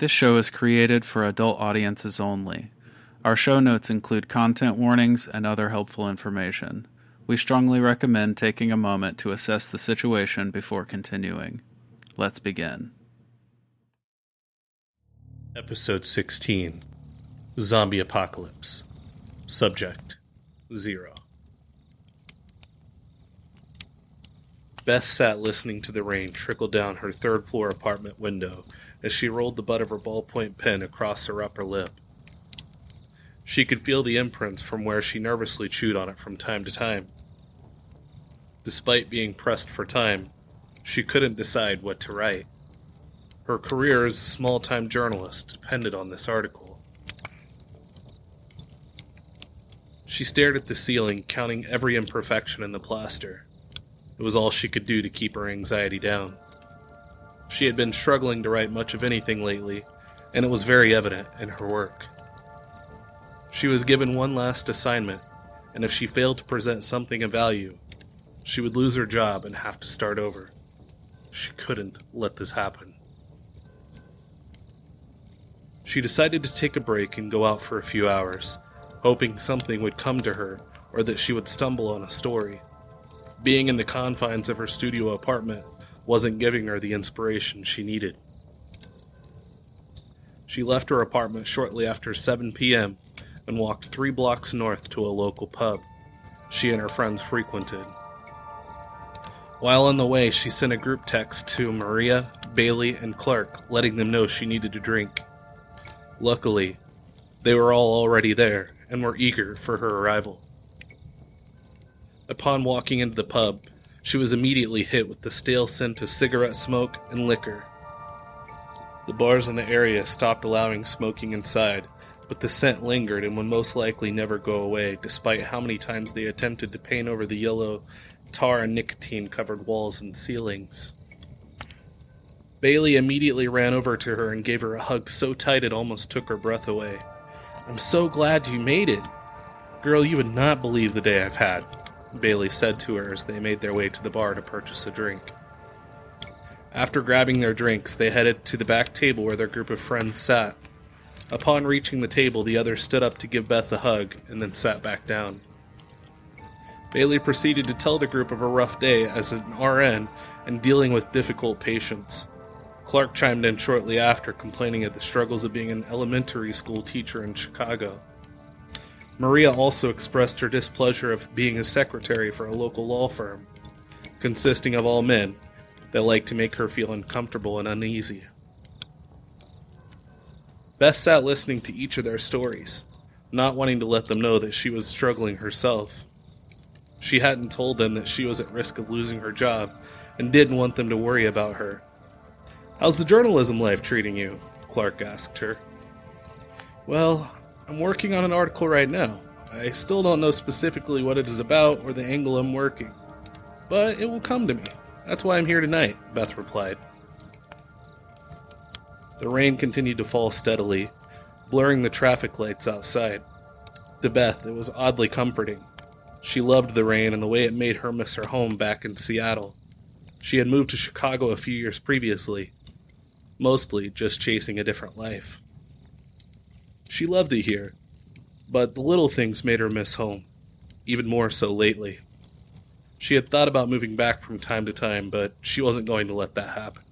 This show is created for adult audiences only. Our show notes include content warnings and other helpful information. We strongly recommend taking a moment to assess the situation before continuing. Let's begin. Episode 16 Zombie Apocalypse. Subject Zero. Beth sat listening to the rain trickle down her third floor apartment window as she rolled the butt of her ballpoint pen across her upper lip. She could feel the imprints from where she nervously chewed on it from time to time. Despite being pressed for time, she couldn't decide what to write. Her career as a small time journalist depended on this article. She stared at the ceiling, counting every imperfection in the plaster. It was all she could do to keep her anxiety down. She had been struggling to write much of anything lately, and it was very evident in her work. She was given one last assignment, and if she failed to present something of value, she would lose her job and have to start over. She couldn't let this happen. She decided to take a break and go out for a few hours, hoping something would come to her or that she would stumble on a story. Being in the confines of her studio apartment wasn't giving her the inspiration she needed. She left her apartment shortly after 7 p.m. and walked three blocks north to a local pub she and her friends frequented. While on the way, she sent a group text to Maria, Bailey, and Clark, letting them know she needed a drink. Luckily, they were all already there and were eager for her arrival. Upon walking into the pub, she was immediately hit with the stale scent of cigarette smoke and liquor. The bars in the area stopped allowing smoking inside, but the scent lingered and would most likely never go away, despite how many times they attempted to paint over the yellow tar and nicotine covered walls and ceilings. Bailey immediately ran over to her and gave her a hug so tight it almost took her breath away. I'm so glad you made it. Girl, you would not believe the day I've had, Bailey said to her as they made their way to the bar to purchase a drink. After grabbing their drinks, they headed to the back table where their group of friends sat. Upon reaching the table, the others stood up to give Beth a hug and then sat back down. Bailey proceeded to tell the group of a rough day as an RN and dealing with difficult patients. Clark chimed in shortly after, complaining of the struggles of being an elementary school teacher in Chicago. Maria also expressed her displeasure of being a secretary for a local law firm, consisting of all men, that liked to make her feel uncomfortable and uneasy. Beth sat listening to each of their stories, not wanting to let them know that she was struggling herself. She hadn't told them that she was at risk of losing her job and didn't want them to worry about her. How's the journalism life treating you? Clark asked her. Well, I'm working on an article right now. I still don't know specifically what it is about or the angle I'm working. But it will come to me. That's why I'm here tonight, Beth replied. The rain continued to fall steadily, blurring the traffic lights outside. To Beth, it was oddly comforting. She loved the rain and the way it made her miss her home back in Seattle. She had moved to Chicago a few years previously, mostly just chasing a different life. She loved it here, but the little things made her miss home, even more so lately. She had thought about moving back from time to time, but she wasn't going to let that happen.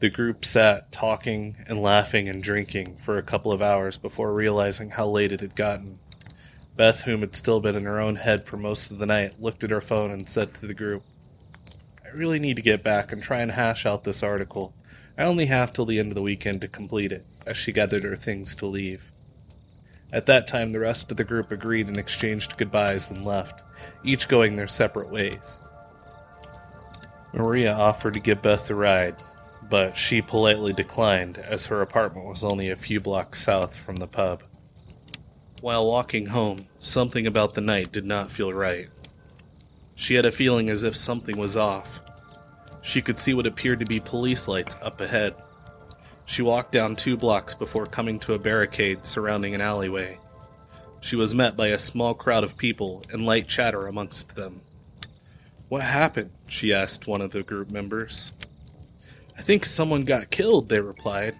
The group sat talking and laughing and drinking for a couple of hours before realizing how late it had gotten. Beth, whom had still been in her own head for most of the night, looked at her phone and said to the group, I really need to get back and try and hash out this article. I only have till the end of the weekend to complete it, as she gathered her things to leave. At that time, the rest of the group agreed and exchanged goodbyes and left, each going their separate ways. Maria offered to give Beth a ride, but she politely declined as her apartment was only a few blocks south from the pub. While walking home, something about the night did not feel right. She had a feeling as if something was off. She could see what appeared to be police lights up ahead. She walked down two blocks before coming to a barricade surrounding an alleyway. She was met by a small crowd of people and light chatter amongst them. What happened? she asked one of the group members. I think someone got killed, they replied.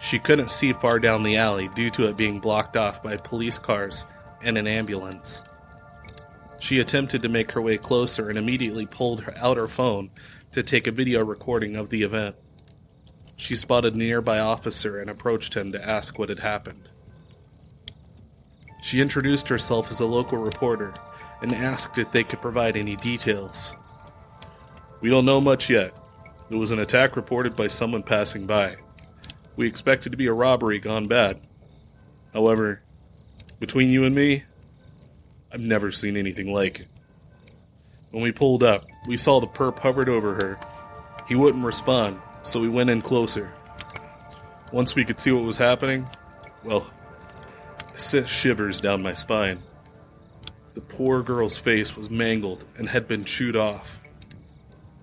She couldn't see far down the alley due to it being blocked off by police cars and an ambulance. She attempted to make her way closer and immediately pulled out her phone to take a video recording of the event. She spotted a nearby officer and approached him to ask what had happened. She introduced herself as a local reporter and asked if they could provide any details. We don't know much yet. It was an attack reported by someone passing by. We expect it to be a robbery gone bad. However, between you and me, I've never seen anything like it. When we pulled up, we saw the perp hovered over her. He wouldn't respond, so we went in closer. Once we could see what was happening, well, sent shivers down my spine. The poor girl's face was mangled and had been chewed off.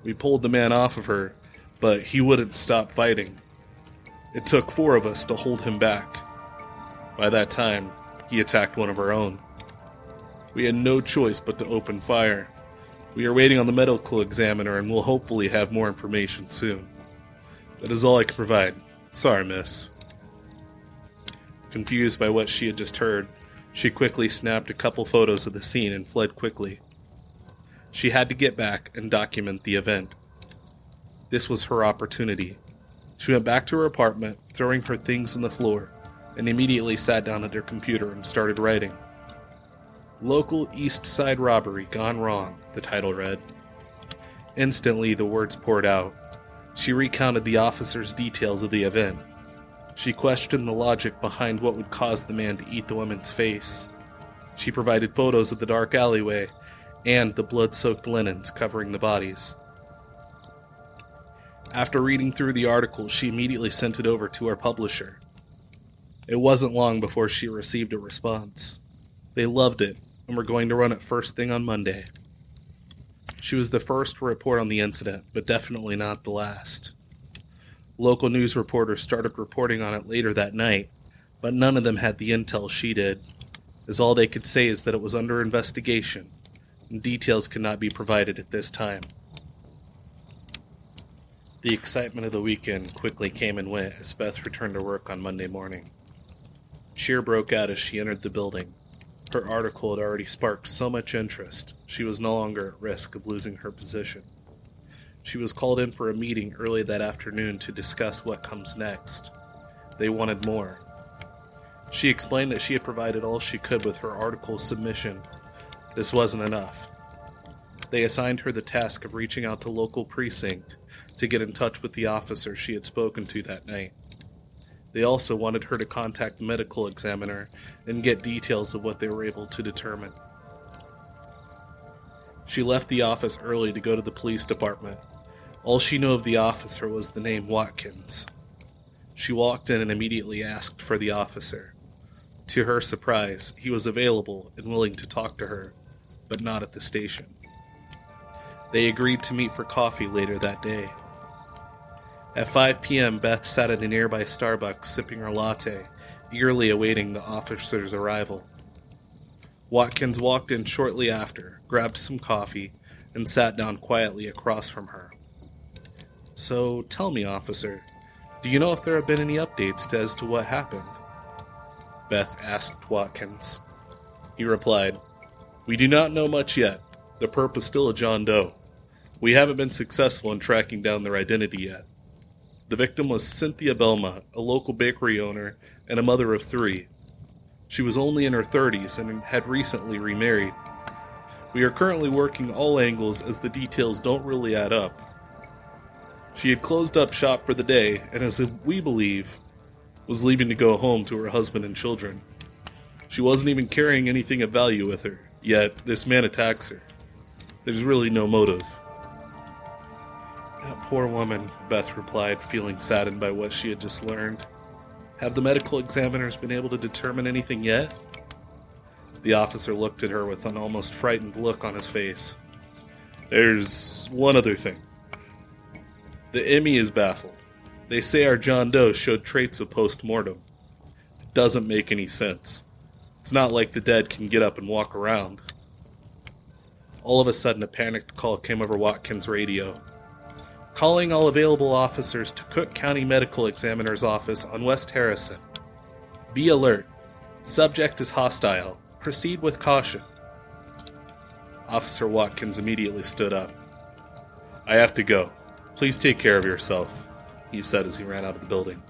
We pulled the man off of her, but he wouldn't stop fighting. It took four of us to hold him back. By that time, he attacked one of our own. We had no choice but to open fire. We are waiting on the medical examiner and will hopefully have more information soon. That is all I can provide. Sorry, miss. Confused by what she had just heard, she quickly snapped a couple photos of the scene and fled quickly. She had to get back and document the event. This was her opportunity. She went back to her apartment, throwing her things on the floor, and immediately sat down at her computer and started writing. Local East Side Robbery Gone Wrong, the title read. Instantly, the words poured out. She recounted the officer's details of the event. She questioned the logic behind what would cause the man to eat the woman's face. She provided photos of the dark alleyway and the blood soaked linens covering the bodies. After reading through the article, she immediately sent it over to our publisher. It wasn't long before she received a response. They loved it and were going to run it first thing on Monday. She was the first to report on the incident, but definitely not the last. Local news reporters started reporting on it later that night, but none of them had the intel she did, as all they could say is that it was under investigation, and details could not be provided at this time. The excitement of the weekend quickly came and went as Beth returned to work on Monday morning. Cheer broke out as she entered the building. Her article had already sparked so much interest, she was no longer at risk of losing her position. She was called in for a meeting early that afternoon to discuss what comes next. They wanted more. She explained that she had provided all she could with her article submission. This wasn't enough. They assigned her the task of reaching out to local precinct to get in touch with the officer she had spoken to that night. They also wanted her to contact the medical examiner and get details of what they were able to determine. She left the office early to go to the police department. All she knew of the officer was the name Watkins. She walked in and immediately asked for the officer. To her surprise, he was available and willing to talk to her, but not at the station. They agreed to meet for coffee later that day. At 5 p.m., Beth sat at a nearby Starbucks sipping her latte, eagerly awaiting the officer's arrival. Watkins walked in shortly after, grabbed some coffee, and sat down quietly across from her. So tell me, officer, do you know if there have been any updates as to what happened? Beth asked Watkins. He replied, We do not know much yet. The perp is still a John Doe. We haven't been successful in tracking down their identity yet. The victim was Cynthia Belmont, a local bakery owner and a mother of three. She was only in her 30s and had recently remarried. We are currently working all angles as the details don't really add up. She had closed up shop for the day, and as we believe, was leaving to go home to her husband and children. She wasn't even carrying anything of value with her, yet this man attacks her. There's really no motive. Poor woman, Beth replied, feeling saddened by what she had just learned. Have the medical examiners been able to determine anything yet? The officer looked at her with an almost frightened look on his face. There's one other thing. The ME is baffled. They say our John Doe showed traits of post mortem. It doesn't make any sense. It's not like the dead can get up and walk around. All of a sudden, a panicked call came over Watkins' radio. Calling all available officers to Cook County Medical Examiner's office on West Harrison. Be alert. Subject is hostile. Proceed with caution. Officer Watkins immediately stood up. I have to go. Please take care of yourself, he said as he ran out of the building.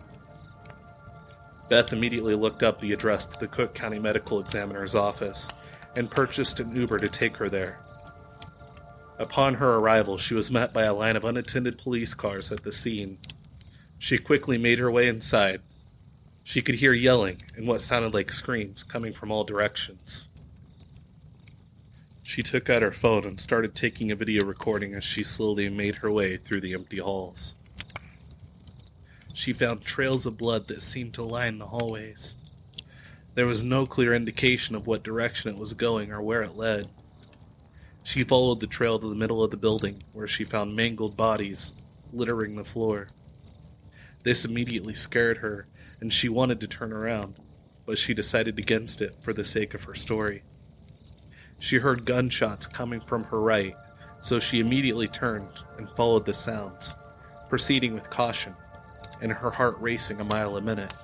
Beth immediately looked up the address to the Cook County Medical Examiner's office and purchased an Uber to take her there. Upon her arrival, she was met by a line of unattended police cars at the scene. She quickly made her way inside. She could hear yelling and what sounded like screams coming from all directions. She took out her phone and started taking a video recording as she slowly made her way through the empty halls. She found trails of blood that seemed to line the hallways. There was no clear indication of what direction it was going or where it led. She followed the trail to the middle of the building, where she found mangled bodies littering the floor. This immediately scared her, and she wanted to turn around, but she decided against it for the sake of her story. She heard gunshots coming from her right, so she immediately turned and followed the sounds, proceeding with caution and her heart racing a mile a minute.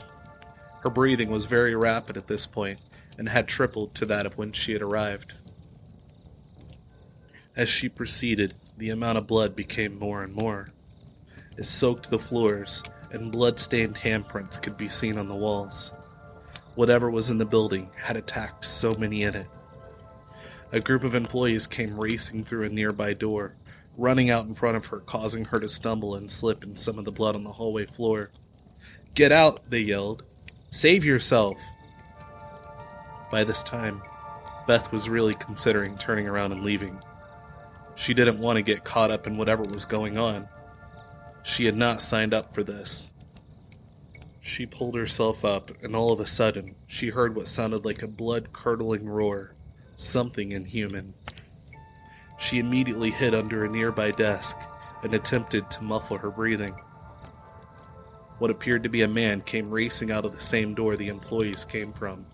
Her breathing was very rapid at this point and had tripled to that of when she had arrived. As she proceeded, the amount of blood became more and more. It soaked the floors, and blood-stained handprints could be seen on the walls. Whatever was in the building had attacked so many in it. A group of employees came racing through a nearby door, running out in front of her, causing her to stumble and slip in some of the blood on the hallway floor. Get out, they yelled. Save yourself. By this time, Beth was really considering turning around and leaving. She didn't want to get caught up in whatever was going on. She had not signed up for this. She pulled herself up, and all of a sudden, she heard what sounded like a blood curdling roar. Something inhuman. She immediately hid under a nearby desk and attempted to muffle her breathing. What appeared to be a man came racing out of the same door the employees came from.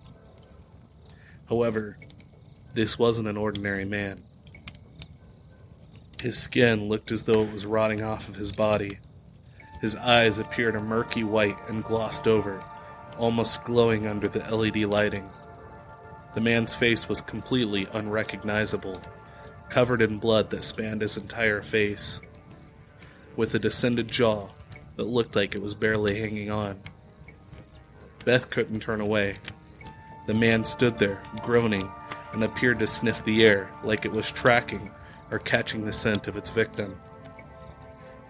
However, this wasn't an ordinary man. His skin looked as though it was rotting off of his body. His eyes appeared a murky white and glossed over, almost glowing under the LED lighting. The man's face was completely unrecognizable covered in blood that spanned his entire face, with a descended jaw that looked like it was barely hanging on. Beth couldn't turn away. The man stood there, groaning, and appeared to sniff the air like it was tracking or catching the scent of its victim.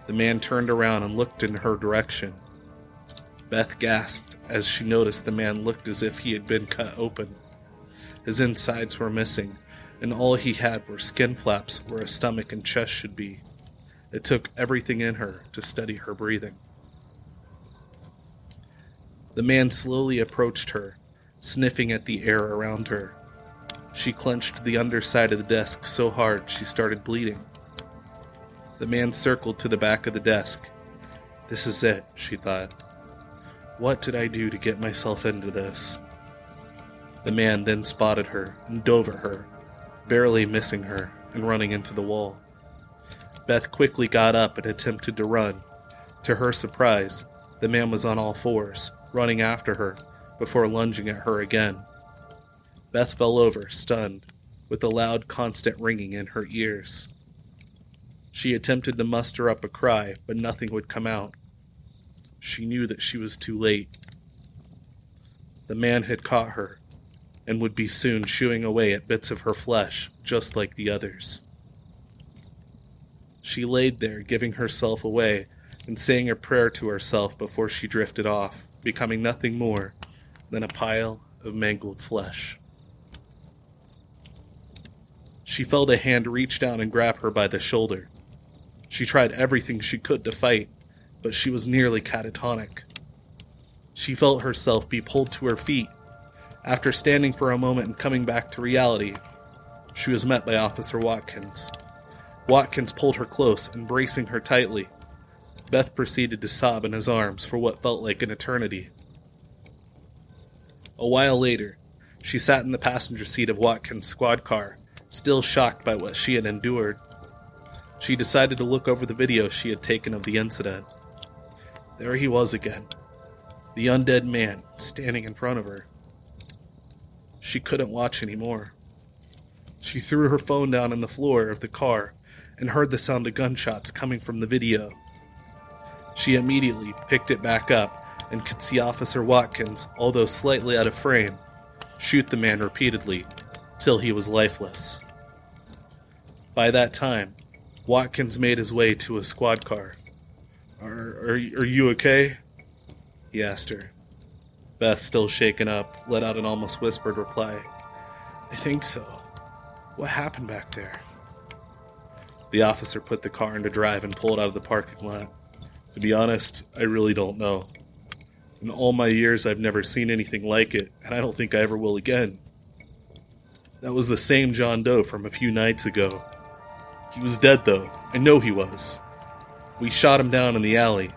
The man turned around and looked in her direction. Beth gasped as she noticed the man looked as if he had been cut open. His insides were missing, and all he had were skin flaps where a stomach and chest should be. It took everything in her to steady her breathing. The man slowly approached her, sniffing at the air around her. She clenched the underside of the desk so hard she started bleeding. The man circled to the back of the desk. This is it, she thought. What did I do to get myself into this? The man then spotted her and dove at her, barely missing her and running into the wall. Beth quickly got up and attempted to run. To her surprise, the man was on all fours, running after her, before lunging at her again. Beth fell over, stunned, with a loud, constant ringing in her ears. She attempted to muster up a cry, but nothing would come out. She knew that she was too late. The man had caught her and would be soon chewing away at bits of her flesh, just like the others. She laid there, giving herself away and saying a prayer to herself before she drifted off, becoming nothing more than a pile of mangled flesh. She felt a hand reach down and grab her by the shoulder. She tried everything she could to fight, but she was nearly catatonic. She felt herself be pulled to her feet. After standing for a moment and coming back to reality, she was met by Officer Watkins. Watkins pulled her close, embracing her tightly. Beth proceeded to sob in his arms for what felt like an eternity. A while later, she sat in the passenger seat of Watkins' squad car, still shocked by what she had endured. She decided to look over the video she had taken of the incident. There he was again, the undead man standing in front of her. She couldn't watch anymore. She threw her phone down on the floor of the car and heard the sound of gunshots coming from the video. She immediately picked it back up and could see Officer Watkins, although slightly out of frame, shoot the man repeatedly till he was lifeless. By that time, Watkins made his way to a squad car. Are, are, are you okay? He asked her. Beth, still shaken up, let out an almost whispered reply. I think so. What happened back there? The officer put the car into drive and pulled out of the parking lot. To be honest, I really don't know. In all my years, I've never seen anything like it, and I don't think I ever will again. That was the same John Doe from a few nights ago. He was dead, though. I know he was. We shot him down in the alley.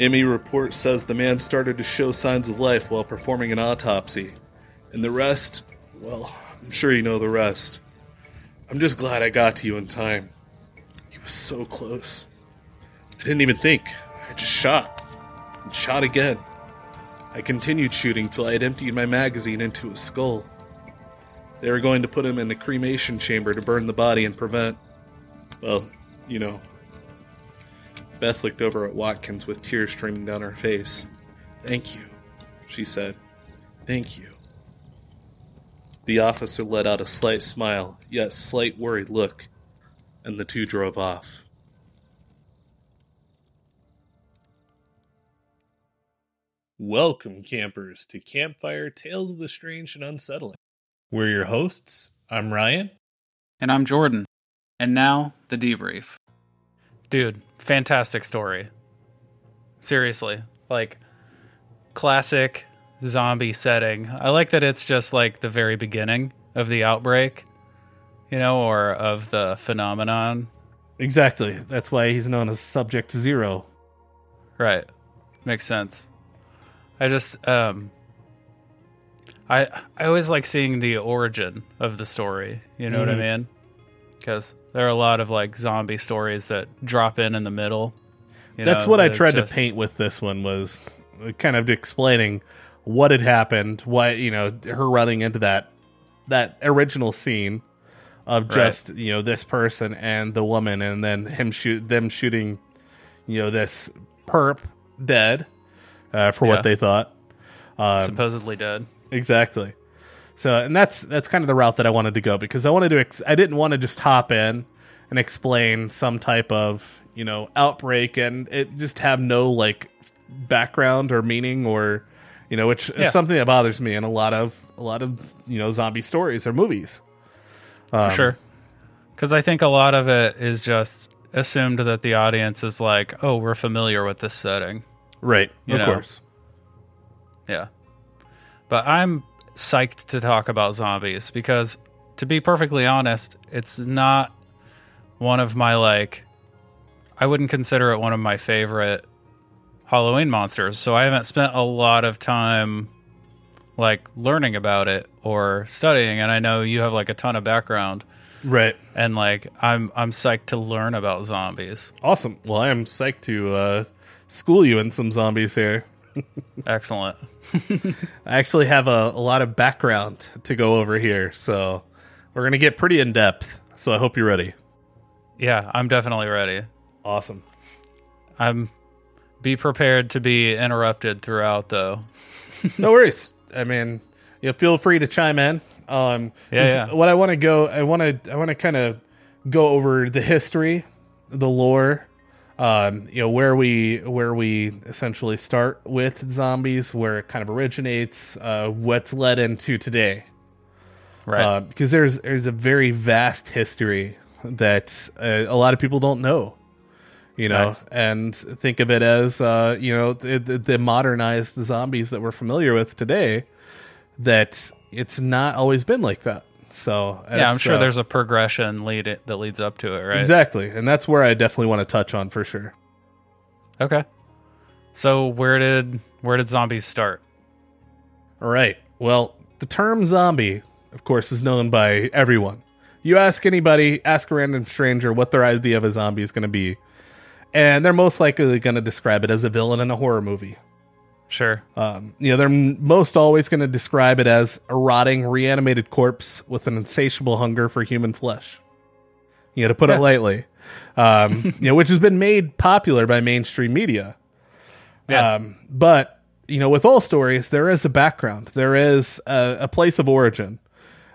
ME report says the man started to show signs of life while performing an autopsy. And the rest, well, I'm sure you know the rest. I'm just glad I got to you in time. He was so close. I didn't even think. I just shot. And shot again. I continued shooting till I had emptied my magazine into his skull. They were going to put him in a cremation chamber to burn the body and prevent. Well, you know. Beth looked over at Watkins with tears streaming down her face. Thank you, she said. Thank you. The officer let out a slight smile, yet slight worried look, and the two drove off. Welcome, campers, to Campfire Tales of the Strange and Unsettling. We're your hosts. I'm Ryan. And I'm Jordan. And now, the debrief. Dude, fantastic story. Seriously. Like, classic zombie setting. I like that it's just like the very beginning of the outbreak, you know, or of the phenomenon. Exactly. That's why he's known as Subject Zero. Right. Makes sense. I just um I I always like seeing the origin of the story, you know what I Mhm. mean? Cuz there are a lot of like zombie stories that drop in in the middle. you That's know, what I tried just- to paint with this one was kind of explaining what had happened, why you know her running into that that original scene of just you know this person and the woman, and then him shoot them shooting you know this perp dead uh, for Yeah. what they thought. Um, supposedly dead. Exactly. So, and that's that's kind of the route that I wanted to go because I wanted to. Ex- I didn't want to just hop in and explain some type of you know outbreak and it just have no like background or meaning or you know which Yeah. is something that bothers me in a lot of a lot of you know zombie stories or movies. Um, For sure. Because I think a lot of it is just assumed that the audience is like, oh, we're familiar with this setting. Right. You of know. course. Yeah. But I'm psyched to talk about zombies because, to be perfectly honest, it's not one of my, like, I wouldn't consider it one of my favorite Halloween monsters. So I haven't spent a lot of time, like, learning about it or studying. And I know you have, like, a ton of background. Right. And, like, I'm, I'm psyched to learn about zombies. Awesome. Well, I am psyched to uh, school you in some zombies here. Excellent. I actually have a, a lot of background to go over here, so we're gonna get pretty in depth. So I hope you're ready. Yeah, I'm definitely ready. Awesome. I'm be prepared to be interrupted throughout though. No worries. I mean, you know, feel free to chime in. Um, Yeah, yeah. What I want to go, I want to, I want to kind of go over the history, the lore um, you know where we where we essentially start with zombies, where it kind of originates, uh, what's led into today, Right. uh, because there's there's a very vast history that uh, a lot of people don't know, you know, Nice. and think of it as uh, you know the, the, the modernized zombies that we're familiar with today. That it's not always been like that. So yeah, I'm sure uh, there's a progression lead it, that leads up to it, right? exactly, and that's where I definitely want to touch on for sure. Okay. So where did where did zombies start? All right. Well, the term zombie, of course, is known by everyone. You ask anybody, ask a random stranger what their idea of a zombie is going to be, and they're most likely going to describe it as a villain in a horror movie. Sure. Um, you know, they're most always going to describe it as a rotting, reanimated corpse with an insatiable hunger for human flesh. You know, to put it lightly, um, you know, which has been made popular by mainstream media. Yeah. Um, but you know, with all stories, there is a background, there is a, a place of origin,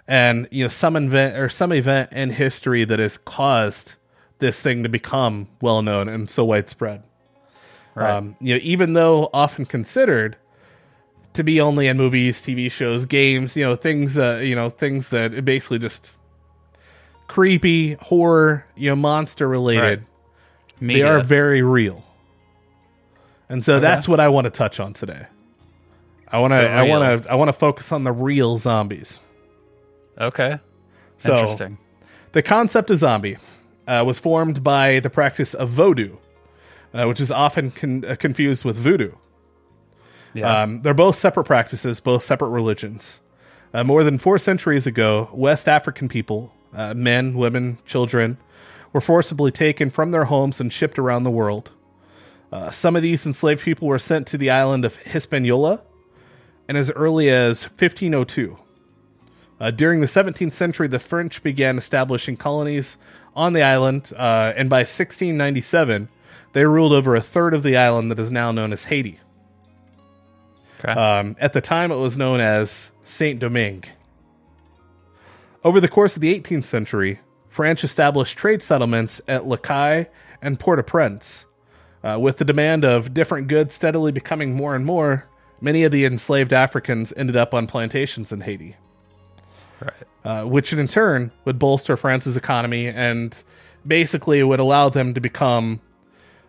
and you know, some event or some event in history that has caused this thing to become well known and so widespread. Right. Um, you know, even though often considered to be only in movies, TV shows, games, you know, things, uh, you know, things that basically just creepy, horror, you know, monster related. Right. They are very real, and so that's what I want to touch on today. I want to, I want to, I want to focus on the real zombies. okay. So, Interesting. The concept of zombie uh, was formed by the practice of Vodou, uh, which is often con- uh, confused with voodoo. Yeah. Um, they're both separate practices, both separate religions. Uh, more than four centuries ago, West African people, uh, men, women, children, were forcibly taken from their homes and shipped around the world. Uh, some of these enslaved people were sent to the island of Hispaniola, and as early as 1502. Uh, during the 17th century, the French began establishing colonies on the island, uh, and by 1697, they ruled over a third of the island that is now known as Haiti. okay. Um, at the time, it was known as Saint Domingue. Over the course of the 18th century, France established trade settlements at Les Cayes and Port-au-Prince. Uh, with the demand of different goods steadily becoming more and more, many of the enslaved Africans ended up on plantations in Haiti, right. uh, which in turn would bolster France's economy and basically would allow them to become,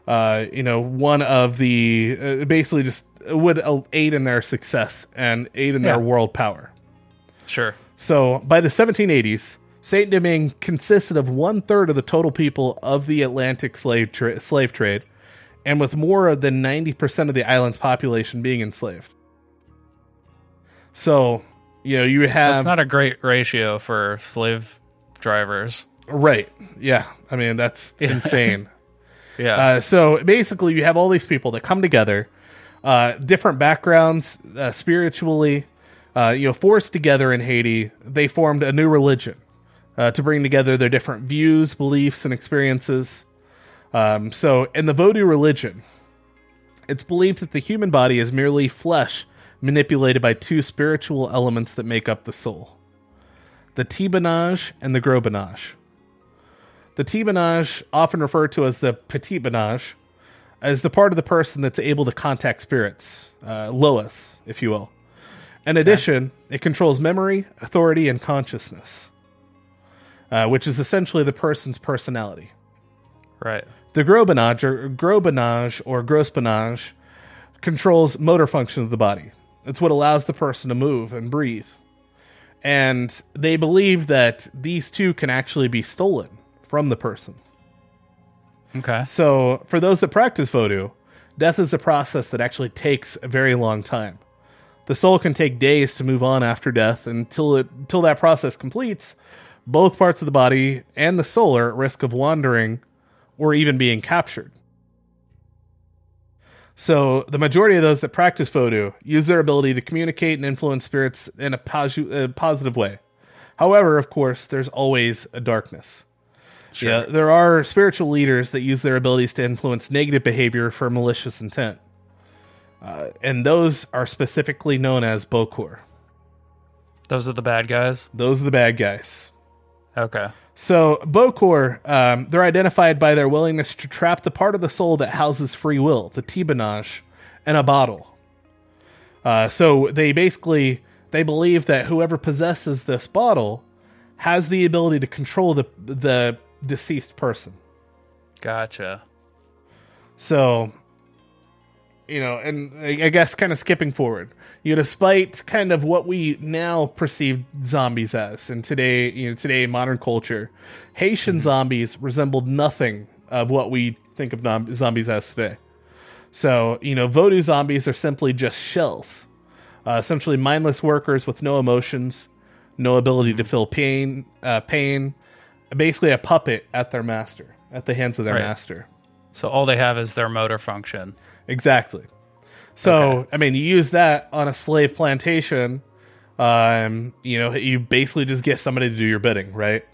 uh, you know, one of the uh, basically just would uh, aid in their success and aid in Yeah. their world power. Sure. So by the 1780s, Saint Domingue consisted of one third of the total people of the Atlantic slave tra- slave trade, and with more than 90% of the island's population being enslaved. So, you know, you have That's not a great ratio for slave drivers. right, yeah. I mean, that's insane. Yeah. Uh, so basically, you have all these people that come together, uh, different backgrounds, uh, spiritually, uh, you know, forced together in Haiti. They formed a new religion uh, to bring together their different views, beliefs, and experiences. Um, so, in the Vodou religion, it's believed that the human body is merely flesh manipulated by two spiritual elements that make up the soul the Tibanage and the Grobanage. The Tibanage, often referred to as the Petit Banage, is the part of the person that's able to contact spirits, uh, Loas, if you will. In addition, it controls memory, authority, and consciousness, uh, which is essentially the person's personality. right. The Grobanage or Grobanage or Grosbanage controls motor function of the body. It's what allows the person to move and breathe. And they believe that these two can actually be stolen from the person. Okay. So, for those that practice voodoo, death is a process that actually takes a very long time. The soul can take days to move on after death until it until that process completes. Both parts of the body and the soul are at risk of wandering or even being captured. So, the majority of those that practice voodoo use their ability to communicate and influence spirits in a posi- uh, positive way. However, of course, there's always a darkness. Yeah, there are spiritual leaders that use their abilities to influence negative behavior for malicious intent. Uh, and those are specifically known as Bokor. Those are the bad guys. Those are the bad guys. Okay. So, Bokor, um, they're identified by their willingness to trap the part of the soul that houses free will, the Tibanage, in a bottle. Uh, so they basically they believe that whoever possesses this bottle has the ability to control the the deceased person. Gotcha. So, you know, and I guess kind of skipping forward, you know, despite kind of what we now perceive zombies as in today, you know, today modern culture, Haitian zombies resembled nothing of what we think of nom- zombies as today. So, you know, voodoo zombies are simply just shells, uh, essentially mindless workers with no emotions, no ability to feel pain, uh, pain, basically a puppet at their master, at the hands of their Right. master. So all they have is their motor function. Exactly. So, Okay. I mean, you use that on a slave plantation. Um, you know, you basically just get somebody to do your bidding, right?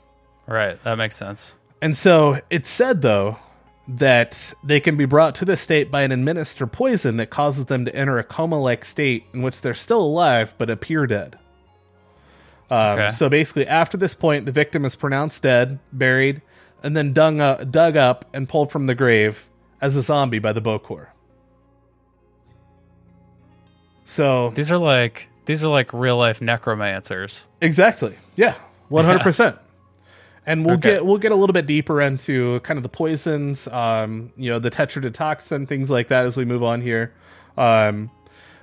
Right. That makes sense. And so it's said, though, that they can be brought to the state by an administered poison that causes them to enter a coma like state in which they're still alive but appear dead. Um, Okay. So basically, after this point, the victim is pronounced dead, buried, and then dug up, dug up and pulled from the grave as a zombie by the Bokor. So These are like these are like real life necromancers. Exactly. Yeah. One hundred percent. And we'll Okay. get we'll get a little bit deeper into kind of the poisons, um, you know, the tetrodotoxin, things like that as we move on here. Um,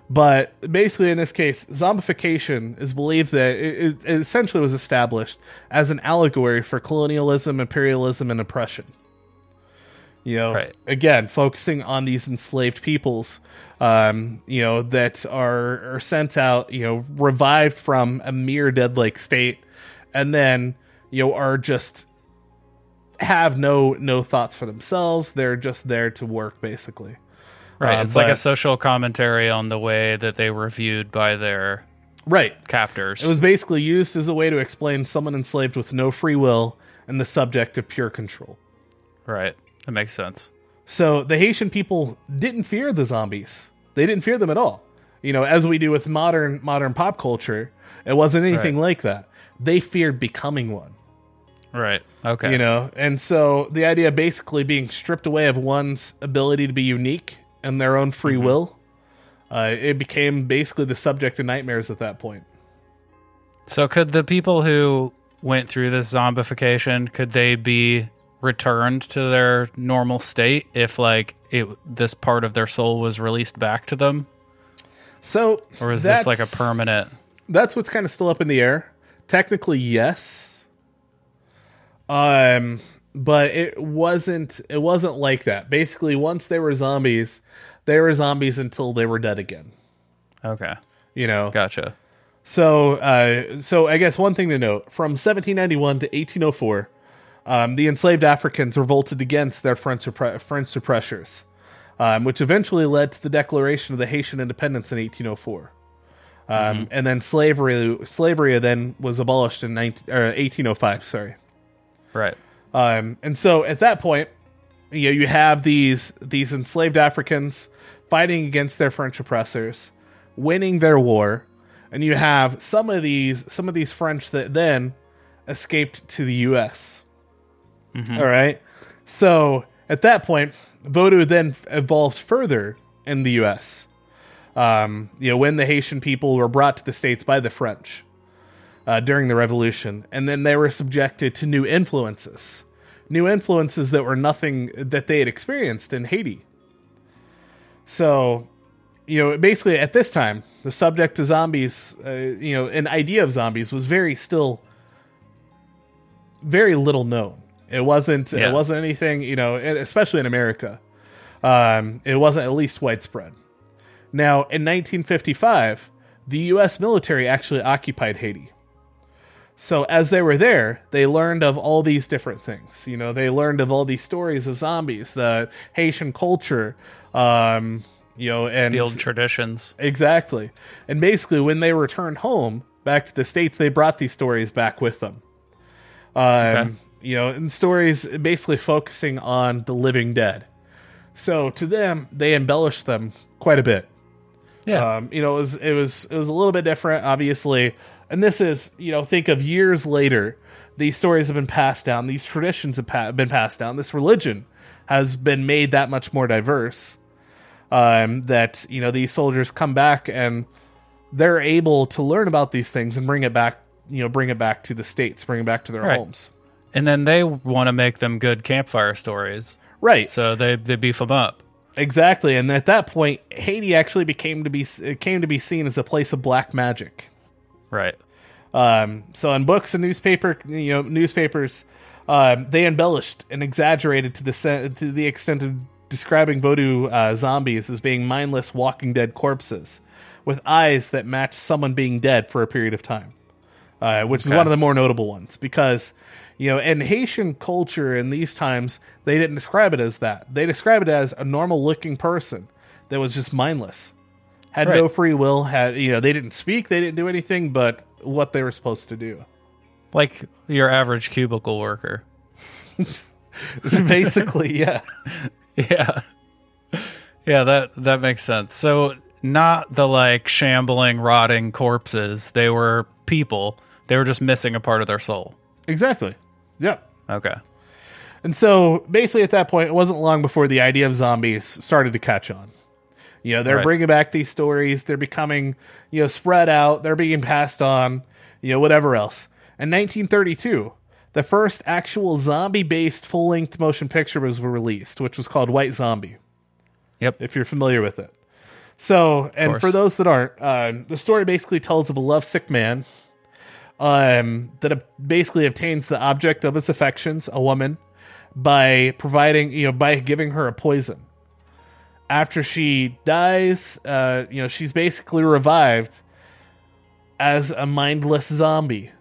but basically, in this case, zombification is believed that it, it essentially was established as an allegory for colonialism, imperialism, and oppression. You know, Right. again, focusing on these enslaved peoples, um, you know, that are, are sent out, you know, revived from a mere dead-like state, and then you know are just have no no thoughts for themselves. They're just there to work, basically. Right. Uh, it's like a social commentary on the way that they were viewed by their Right. captors. It was basically used as a way to explain someone enslaved with no free will and the subject of pure control. right. That makes sense. So the Haitian people didn't fear the zombies. They didn't fear them at all. You know, as we do with modern modern pop culture, it wasn't anything Right. like that. They feared becoming one. Right. Okay. You know, and so the idea of basically being stripped away of one's ability to be unique and their own free will, uh, it became basically the subject of nightmares at that point. So could the people who went through this zombification could they be returned to their normal state if like it this part of their soul was released back to them So, or is this like a permanent that's what's kind of still up in the air. Technically, yes. Um, but it wasn't. It wasn't like that. Basically, once they were zombies, they were zombies until they were dead again. Okay. You know. Gotcha. So, uh, so I guess one thing to note: from 1791 to 1804, um, the enslaved Africans revolted against their French, suppre- French suppressors, um, which eventually led to the declaration of the Haitian independence in 1804. Um, And then slavery, slavery then was abolished in 19, or 1805. Sorry. Right. Um, and so at that point, you know, you have these these enslaved Africans fighting against their French oppressors, winning their war, and you have some of these some of these French that then escaped to the U.S. All right, so at that point, voodoo then evolved further in the U.S. Um, you know, when the Haitian people were brought to the states by the French uh, during the Revolution, and then they were subjected to new influences, new influences that were nothing that they had experienced in Haiti. So, you know, basically at this time, the subject to zombies, uh, you know, an idea of zombies was very still very little known. It wasn't. Yeah. It wasn't anything. You know, especially in America, um, it wasn't at least widespread. Now, in 1955, the U.S. military actually occupied Haiti. So as they were there, they learned of all these different things. You know, they learned of all these stories of zombies, the Haitian culture, um, you know, and The old traditions. exactly. And basically, when they returned home back to the states, they brought these stories back with them. Um, Okay. You know, and stories basically focusing on the living dead. So to them, they embellished them quite a bit. Yeah. Um, you know, it was it was it was a little bit different, obviously. And this is, you know, think of years later, these stories have been passed down, these traditions have pa- been passed down, this religion has been made that much more diverse. Um, that you know these soldiers come back and they're able to learn about these things and bring it back, you know, bring it back to the states, bring it back to their Right. homes. And then they want to make them good campfire stories, Right. so they they beef them up. Exactly, and at that point, Haiti actually became to be it came to be seen as a place of black magic. Right. Um, so in books and newspaper, you know, newspapers, um, they embellished and exaggerated to the se- to the extent of describing voodoo uh, zombies as being mindless, walking dead corpses with eyes that match someone being dead for a period of time, uh, which is one of the more notable ones because. You know, in Haitian culture in these times, they didn't describe it as that. They describe it as a normal looking person that was just mindless, had no free will, had you know, they didn't speak, they didn't do anything but what they were supposed to do. Like your average cubicle worker. Basically, yeah. Yeah. Yeah, that that makes sense. So not the like shambling, rotting corpses. They were people. They were just missing a part of their soul. Exactly. Yeah. Okay. And so basically at that point, it wasn't long before the idea of zombies started to catch on. You know, they're Right. bringing back these stories, they're becoming, you know, spread out, they're being passed on, you know, whatever else. In 1932, the first actual zombie based full length motion picture was released, which was called White Zombie. Yep. if you're familiar with it. So, and for those that aren't, uh, the story basically tells of a lovesick man um, that basically obtains the object of his affections, a woman, by providing, you know, by giving her a poison. After she dies, uh, you know, she's basically revived as a mindless zombie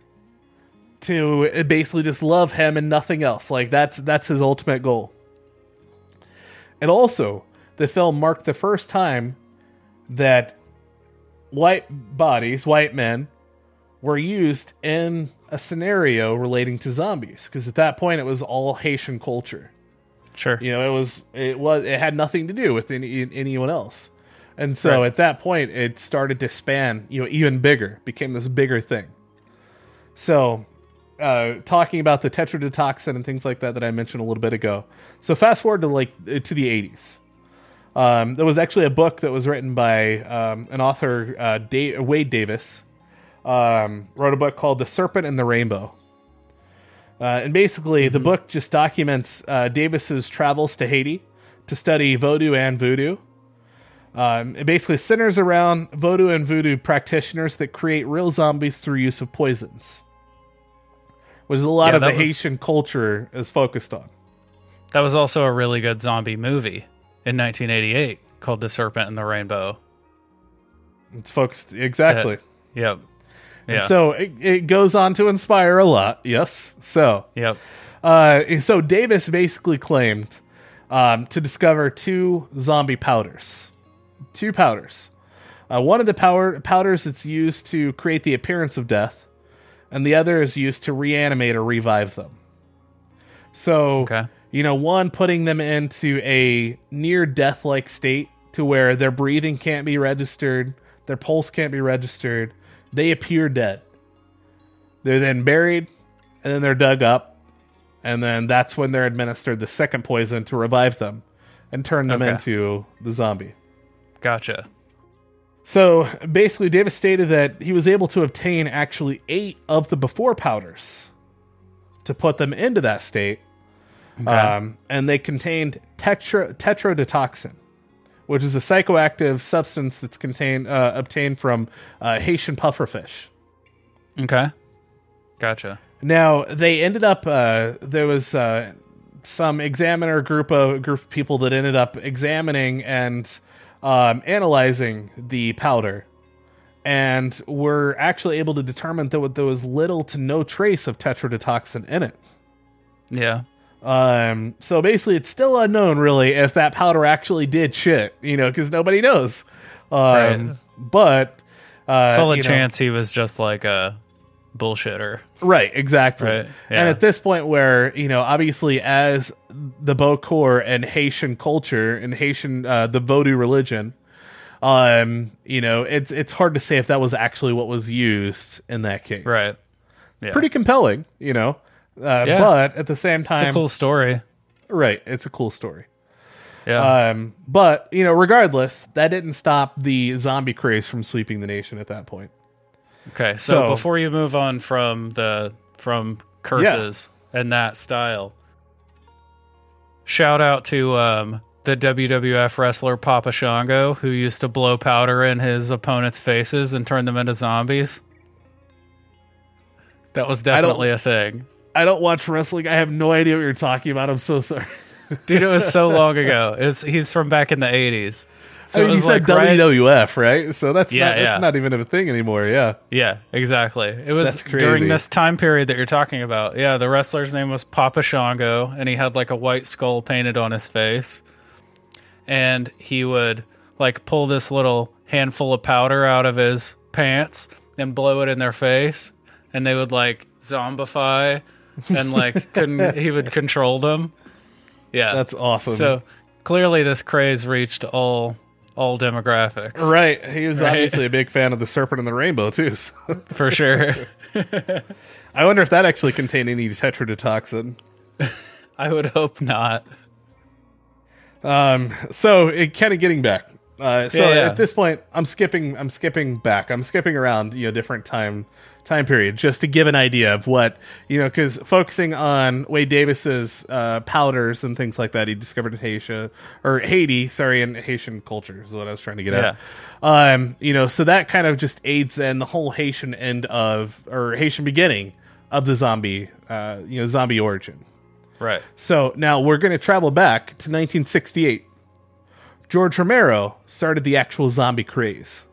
to basically just love him and nothing else. Like that's that's his ultimate goal. And also, the film marked the first time that white bodies, white men, were used in a scenario relating to zombies. Because at that point, it was all Haitian culture. Sure. You know, it was it was it had nothing to do with any, anyone else. And so Right. at that point, it started to span, you know, even bigger, became this bigger thing. So, uh, talking about the tetrodotoxin and things like that that I mentioned a little bit ago. So fast forward to like uh, to the 80s. Um, there was actually a book that was written by um, an author, uh, da- Wade Davis, um, wrote a book called "The Serpent and the Rainbow." Uh, and basically, the book just documents uh, Davis's travels to Haiti to study Vodou and Voodoo. Um, it basically centers around Vodou and Voodoo practitioners that create real zombies through use of poisons, which is a lot Yeah, of the was- Haitian culture is focused on. That was also a really good zombie movie in 1988 called The Serpent and the Rainbow. It's focused exactly. Yep. Yeah. So it, it goes on to inspire a lot. Yes. So yep. Uh, so Davis basically claimed um, to discover two zombie powders. Two powders. Uh, one of the power powders is used to create the appearance of death, and the other is used to reanimate or revive them. So, Okay. you know, one putting them into a near death like state to where their breathing can't be registered, their pulse can't be registered, they appear dead. They're then buried, and then they're dug up, and then that's when they're administered the second poison to revive them and turn them Okay. into the zombie. Gotcha. So basically, Davis stated that he was able to obtain actually eight of the before powders to put them into that state, um, and they contained tetra- tetrodotoxin, which is a psychoactive substance that's contained uh, obtained from uh, Haitian pufferfish. Okay. Gotcha. Now they ended up. Uh, there was uh, some examiner group of group of people that ended up examining and um, analyzing the powder, and were actually able to determine that there was little to no trace of tetrodotoxin in it. Yeah. Um, so basically, it's still unknown, really, if that powder actually did shit. You know, because nobody knows. Um, Right. But uh, Solid you know- chance he was just like a bullshitter. Right, exactly. Right, And at this point, where you know, obviously, as the Bokor and Haitian culture and Haitian uh, the Vodou religion, um, you know, it's it's hard to say if that was actually what was used in that case. Right. Yeah. Pretty compelling, you know. Uh, Yeah. But at the same time, It's a cool story. right? It's a cool story. Yeah. Um, but you know, regardless, that didn't stop the zombie craze from sweeping the nation at that point. Okay, so, So- before you move on from the from curses and that style, shout out to um, the WWF wrestler Papa Shango, who used to blow powder in his opponents' faces and turn them into zombies. That was definitely a thing, I don't watch wrestling. I have no idea what you're talking about. I'm so sorry. dude. It was so long ago. It's he's from back in the eighties. So I mean, it was said like right- WWF, right? So that's Yeah, not, that's not even a thing anymore. Yeah. Yeah, exactly. It was during this time period that you're talking about. Yeah, the wrestler's name was Papa Shango, and he had like a white skull painted on his face. And he would like pull this little handful of powder out of his pants and blow it in their face, and they would like zombify and like couldn't he would control them. Yeah, That's awesome. so clearly this craze reached all all demographics right. He was Right. obviously a big fan of the Serpent and the Rainbow too. So. for sure. I wonder if that actually contained any tetrodotoxin. I would hope not. Um, so it kind of getting back. Uh, so Yeah, yeah. at this point, I'm skipping. I'm skipping back. I'm skipping around. You know, different time time period just to give an idea of what you know. Because focusing on Wade Davis's uh, powders and things like that, he discovered in Haiti or Haiti. Sorry, in Haitian culture is what I was trying to get at. Um, you know, so that kind of just aids in the whole Haitian end of or Haitian beginning of the zombie. Uh, you know, zombie origin. Right. So now we're going to travel back to 1968. George Romero started the actual zombie craze.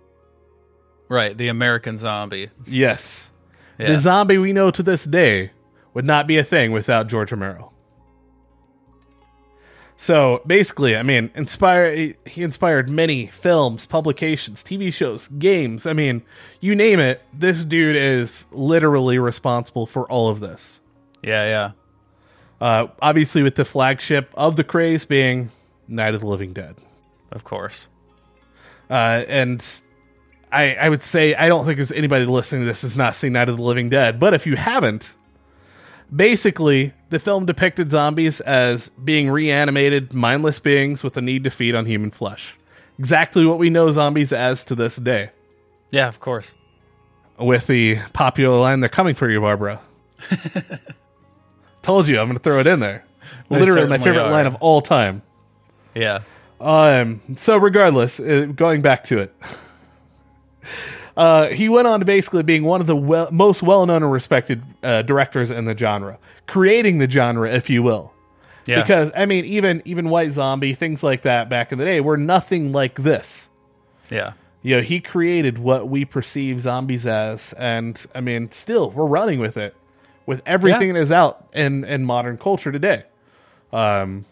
Right. The American zombie. Yes. Yeah. The zombie we know to this day would not be a thing without George Romero. So basically, I mean, inspire he inspired many films, publications, TV shows, games. I mean, you name it, this dude is literally responsible for all of this. yeah. Yeah. Uh, obviously, with the flagship of the craze being Night of the Living Dead. Of course. Uh, and I, I would say I don't think there's anybody listening to this has not seen Night of the Living Dead. But if you haven't, basically the film depicted zombies as being reanimated, mindless beings with a need to feed on human flesh. Exactly what we know zombies as to this day. Yeah. Of course. With the popular line, "They're coming for you, Barbara." Told you, I'm going to throw it in there. They Literally, my favorite are. line of all time. Yeah. Um. So, regardless, uh, going back to it, uh, he went on to basically being one of the well, most well-known and respected uh, directors in the genre, creating the genre, if you will. Yeah. Because I mean, even even White Zombie, things like that back in the day, were nothing like this. yeah. You know, he created what we perceive zombies as, and I mean, still we're running with it, with everything Yeah. that is out in in modern culture today. Um,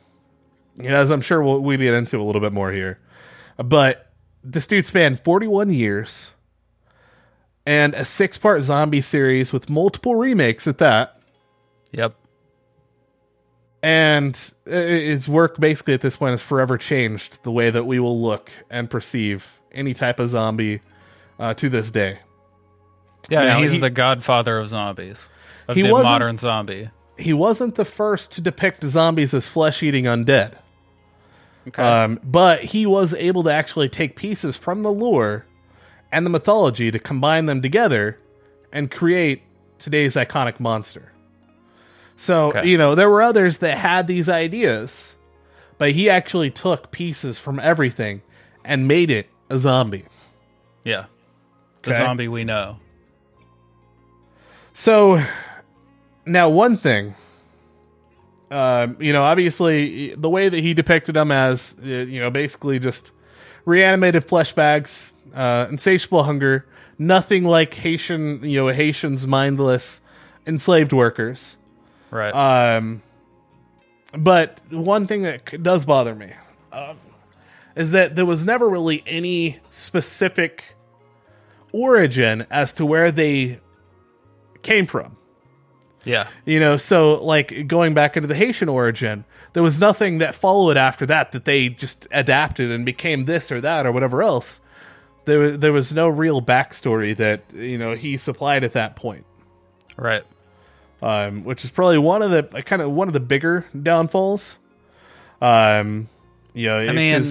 you know, as I'm sure we'll we'll get into a little bit more here, but this dude spanned 41 years and a six part zombie series with multiple remakes at that. Yep. And his work basically at this point has forever changed the way that we will look and perceive any type of zombie uh, to this day. Yeah. Now, he's he- the godfather of zombies. Of He the modern zombie. He wasn't the first to depict zombies as flesh eating undead, Okay. um, but he was able to actually take pieces from the lore and the mythology to combine them together and create today's iconic monster. So, Okay. you know, there were others that had these ideas, but he actually took pieces from everything and made it a zombie. yeah. The okay. zombie we know. So now one thing, um, you know, obviously the way that he depicted them as, uh, you know, basically just reanimated flesh bags, uh, insatiable hunger, nothing like Haitian, you know, Haitians mindless enslaved workers. Right. Um, but one thing that does bother me um, is that there was never really any specific origin as to where they came from. Yeah. You know, so like going back into the Haitian origin, there was nothing that followed after that that they just adapted and became this or that or whatever else. There, there was no real backstory that you know he supplied at that point. Right. um, which is probably one of the kind of one of the bigger downfalls. Um, you know, I mean,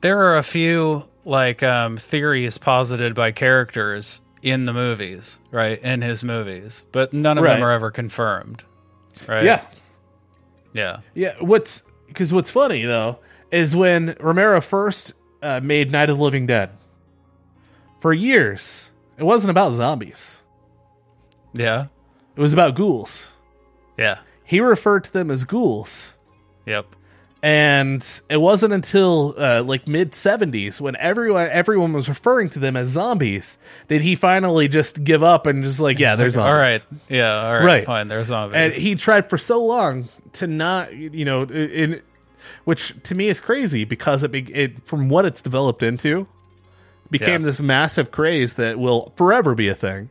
There are a few like um, theories posited by characters in the movies, right? In his movies, but none of Right. them are ever confirmed, right? yeah, yeah, yeah. What's because what's funny though is when Romero first uh, made Night of the Living Dead. For years, it wasn't about zombies. yeah, It was about ghouls. yeah, He referred to them as ghouls. yep, and it wasn't until uh, like mid 70s when everyone everyone was referring to them as zombies did he finally just give up and just like yeah there's zombies all right, yeah, all right, Right. fine. There's zombies. and he tried for so long to not you know in which to me is crazy because it, be- it from what it's developed into became Yeah. this massive craze that will forever be a thing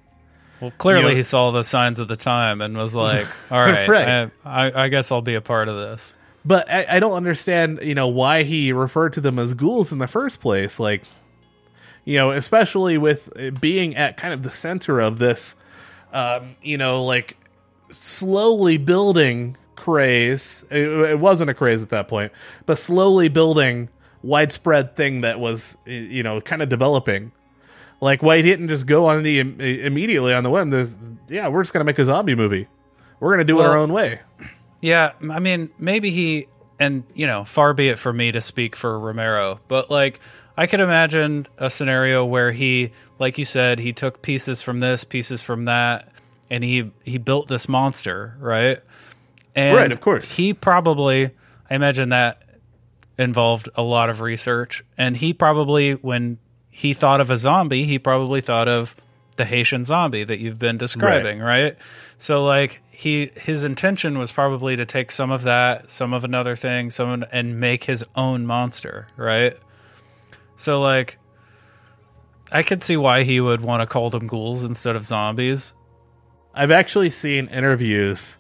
well, clearly you know- he saw the signs of the time and was like, "All right, Right. I, I guess I'll be a part of this." But I, I don't understand, you know, why he referred to them as ghouls in the first place. Like, you know, especially with being at kind of the center of this, um, you know, like slowly building craze. It, it wasn't a craze at that point, but slowly building widespread thing that was, you know, kind of developing. Like, why he didn't just go on the immediately on the whim? There's, yeah, we're just gonna make a zombie movie. We're gonna do it our own way. Yeah, I mean, maybe he and you know, far be it for me to speak for Romero, but like I could imagine a scenario where he, like you said, he took pieces from this, pieces from that, and he he built this monster, right? And Right, of course. He probably, I imagine that involved a lot of research, and he probably, when he thought of a zombie, he probably thought of the Haitian zombie that you've been describing, right? So like he his intention was probably to take some of that, some of another thing, some and make his own monster, right? So like I could see why he would want to call them ghouls instead of zombies. I've actually seen interviews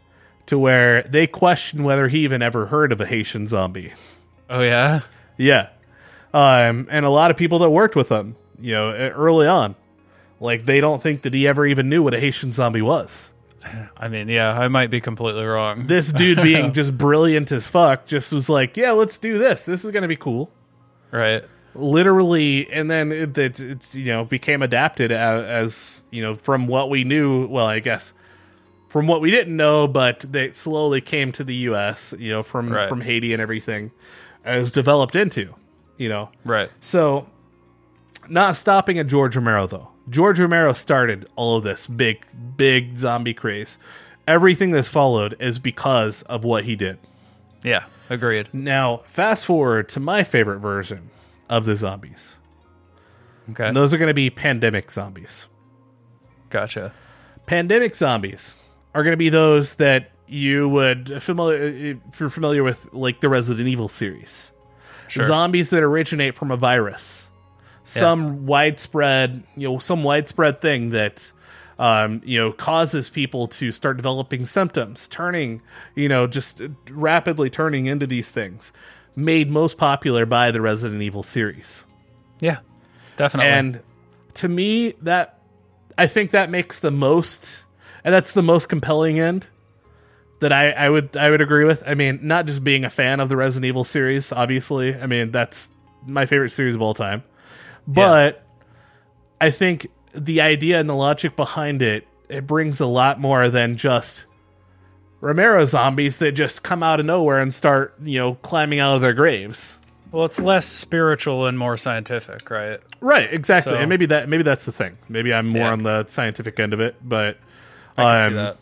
to where they question whether he even ever heard of a Haitian zombie. Oh yeah. Yeah. Um, and a lot of people that worked with him, you know, early on, like they don't think that he ever even knew what a Haitian zombie was. I mean, yeah, I might be completely wrong. This dude being just brilliant as fuck just was like, yeah, let's do this. This is going to be cool. right. Literally, and then it, it, it you know became adapted as, as you know from what we knew. Well, I guess from what we didn't know, but they slowly came to the U.S. You know from Right. from Haiti and everything as developed into. You know, Right. so not stopping at George Romero though. George Romero started all of this big, big zombie craze. Everything that's followed is because of what he did. Yeah, agreed. Now, fast forward to my favorite version of the zombies. Okay. And those are going to be pandemic zombies. Gotcha. Pandemic zombies are going to be those that you would familiar if you're familiar with like the Resident Evil series. Sure. Zombies that originate from a virus. Some widespread, you know, some widespread thing that um, you know, causes people to start developing symptoms, turning, you know, just rapidly turning into these things. Made most popular by the Resident Evil series. Yeah. Definitely. And to me, that I think that makes the most, and that's the most compelling end that I, I would I would agree with. I mean, not just being a fan of the Resident Evil series, obviously. I mean, that's my favorite series of all time. But I think the idea and the logic behind it it brings a lot more than just Romero zombies that just come out of nowhere and start, you know, climbing out of their graves. well, it's less spiritual and more scientific, right? Right, exactly. So- and maybe that maybe that's the thing. Maybe I'm more Yeah. on the scientific end of it, but um, see that.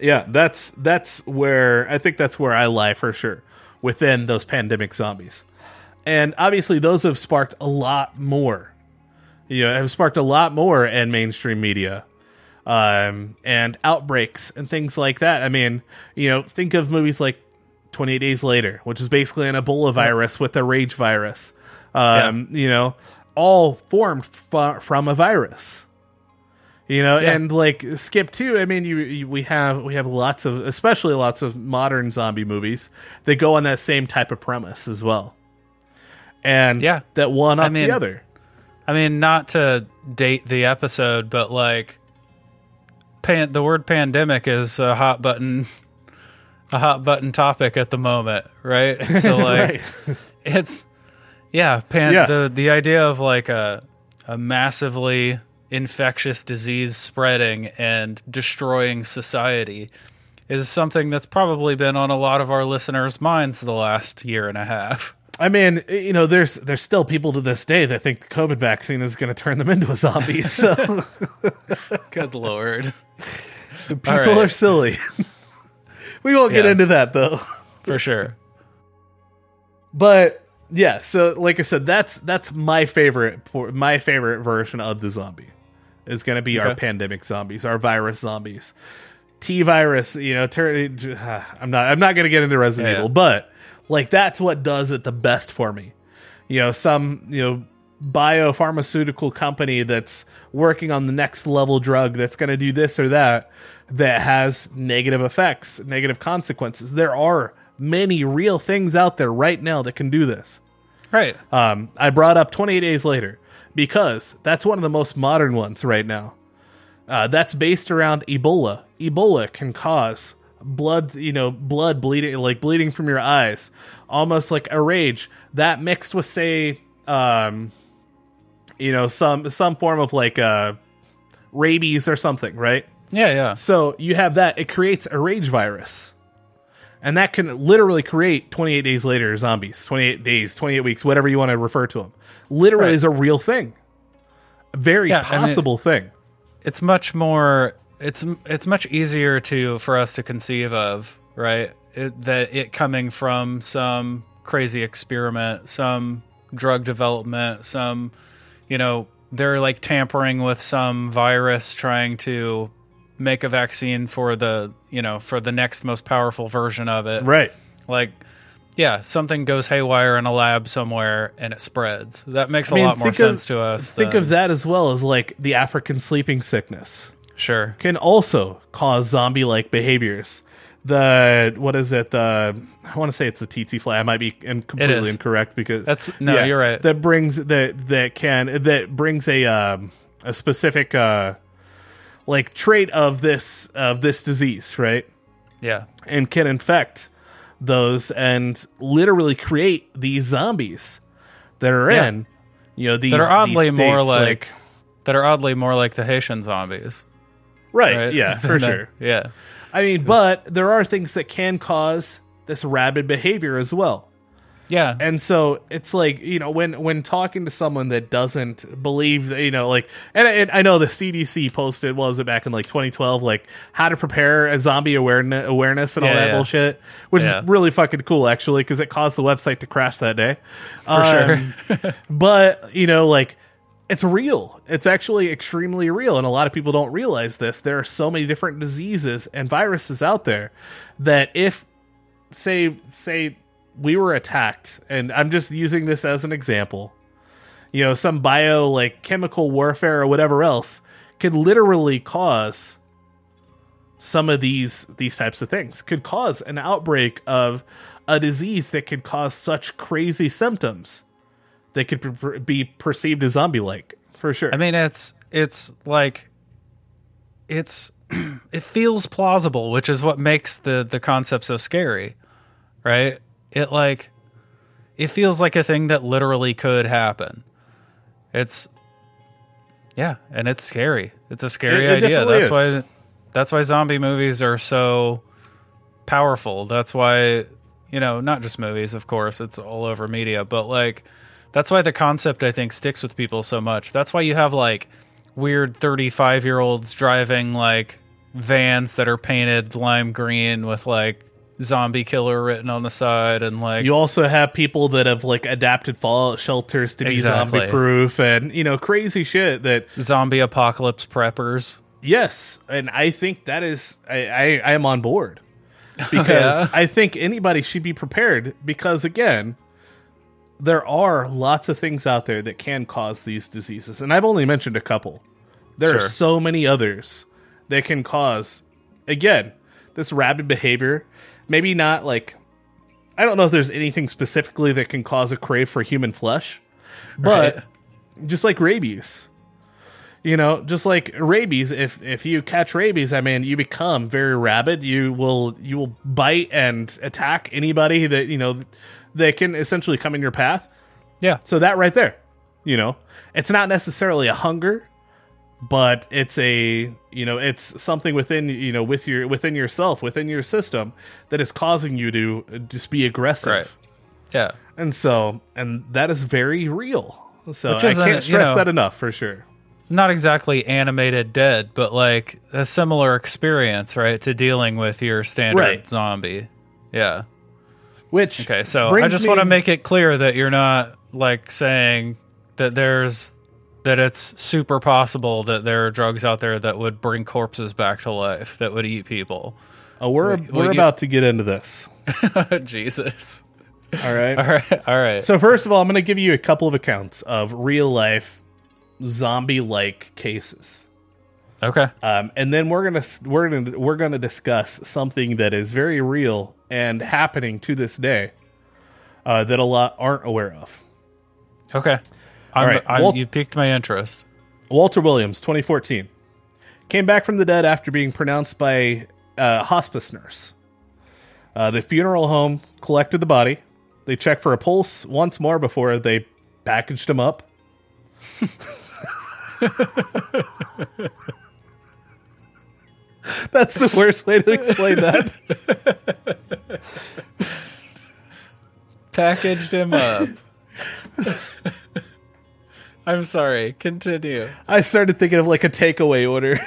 yeah, that's that's where I think that's where I lie for sure within those pandemic zombies. And obviously those have sparked a lot more. You know, have sparked a lot more in mainstream media. Um and outbreaks and things like that. I mean, you know, think of movies like 28 Days Later, which is basically an Ebola virus with a rage virus. Um, you know, all formed f- from a virus you know Yeah. and like skip two i mean you, you we have we have lots of especially lots of modern zombie movies that go on that same type of premise as well and Yeah. that one up I mean- the other I mean, not to date the episode, but like pan, the word pandemic is a hot button, a hot button topic at the moment, right? So like, it's yeah, pan, Yeah. the the idea of like a a massively infectious disease spreading and destroying society is something that's probably been on a lot of our listeners' minds the last year and a half. I mean, you know, there's there's still people to this day that think the COVID vaccine is going to turn them into a zombie. So Good lord. people right. are silly. we won't get Yeah. into that though. For sure. But yeah, so like I said, that's that's my favorite my favorite version of the zombie is going to be our pandemic zombies, our virus zombies. T virus, you know, turn, I'm not I'm not going to get into Resident Yeah. Evil, but like that's what does it the best for me. You know, some, you know, biopharmaceutical company that's working on the next level drug that's going to do this or that that has negative effects, negative consequences. There are many real things out there right now that can do this. Right. Um, I brought up 28 Days Later because that's one of the most modern ones right now. Uh, that's based around Ebola. Ebola can cause blood, you know, blood bleeding, like bleeding from your eyes, almost like a rage. That mixed with, say, um, you know, some some form of like uh, rabies or something, right? Yeah, yeah. So you have that. It creates a rage virus. And that can literally create 28 days later zombies, 28 days, 28 weeks, whatever you want to refer to them. Literally Right. is a real thing. A very Yeah, possible thing. It's much more it's it's much easier to for us to conceive of, right? It, that it coming from some crazy experiment, some drug development, some you know, they're like tampering with some virus trying to make a vaccine for the, you know, for the next most powerful version of it. Right. Like yeah, something goes haywire in a lab somewhere and it spreads. That makes a I mean, lot more of- sense to us. Think than- of that as well as like the African sleeping sickness Sure. can also cause zombie like behaviors. The what is it? The I want to say it's the TT fly. I might be in, completely incorrect because That's- no, you're right. That brings that that can that brings a um, a specific uh, like trait of this of this disease, right? Yeah. And can infect those and literally create these zombies that are Yeah. in you know these That are oddly these more states, like, that are oddly more like the Haitian zombies. Right, Right? yeah for Than- sure Yeah. I mean, but there are things that can cause this rabid behavior as well. Yeah. And so it's like, you know, when when talking to someone that doesn't believe, that, you know, like and, and I know the CDC posted what was it back in like 2012 like how to prepare a zombie awareness awareness and all that yeah. bullshit, which Yeah. is really fucking cool actually because it caused the website to crash that day. For sure. Um, but, you know, like it's real. It's actually extremely real, and a lot of people don't realize this. There are so many different diseases and viruses out there that if, say, say we were attacked, and I'm just using this as an example, you know, some bio like chemical warfare or whatever else could literally cause some of these these types of things could cause an outbreak of a disease that could cause such crazy symptoms that could be perceived as zombie like for sure. I mean, it's it's like it's it feels plausible, which is what makes the the concept so scary, right? It like it feels like a thing that literally could happen. It's yeah, and it's scary. It's a scary It- it idea. That's is. why that's why zombie movies are so powerful. That's why you know, not just movies, of course, it's all over media, but like that's why the concept I think sticks with people so much. That's why you have like weird 35 year olds driving like vans that are painted lime green with like zombie killer written on the side and like you also have people that have like adapted fallout shelters to be Exactly. zombie proof and you know crazy shit that zombie apocalypse preppers. yes and i think that is i i, I am on board because Yeah. i think anybody should be prepared because again there are lots of things out there that can cause these diseases and i've only mentioned a couple. There are so many others that can cause again this rabid behavior. Maybe not like i don't know if there's anything specifically that can cause a crave for human flesh but just like rabies You know, just like rabies, if if you catch rabies, I mean, you become very rabid. You will you will bite and attack anybody that you know that can essentially come in your path. Yeah. So that right there, you know, it's not necessarily a hunger, but it's a you know it's something within you know with your within yourself within your system that is causing you to uh, just be aggressive. Right. Yeah. And so and that is very real. So Which I isn't, can't you stress know- that enough for sure. Not exactly animated dead, but like a similar experience, right, to dealing with your standard Right. zombie. Yeah. Which Okay, so I just me- want to make it clear that you're not like saying that there's that it's super possible that there are drugs out there that would bring corpses back to life that would eat people. Oh, we're Well, we're you- about to get into this. Jesus. All right. All right. All right. So first of all, I'm going to give you a couple of accounts of real life zombie-like cases. okay. Um, and then we're gonna we're gonna we're gonna discuss something that is very real and happening to this day uh, that a lot aren't aware of. Okay. I'm, right, I'm, you piqued my interest. Walter Williams, 2014, came back from the dead after being pronounced by a hospice nurse. Uh, the funeral home collected the body. They checked for a pulse once more before they packaged him up. That's the worst way to explain that. Packaged him up. I'm sorry. Continue. I started thinking of like a takeaway order.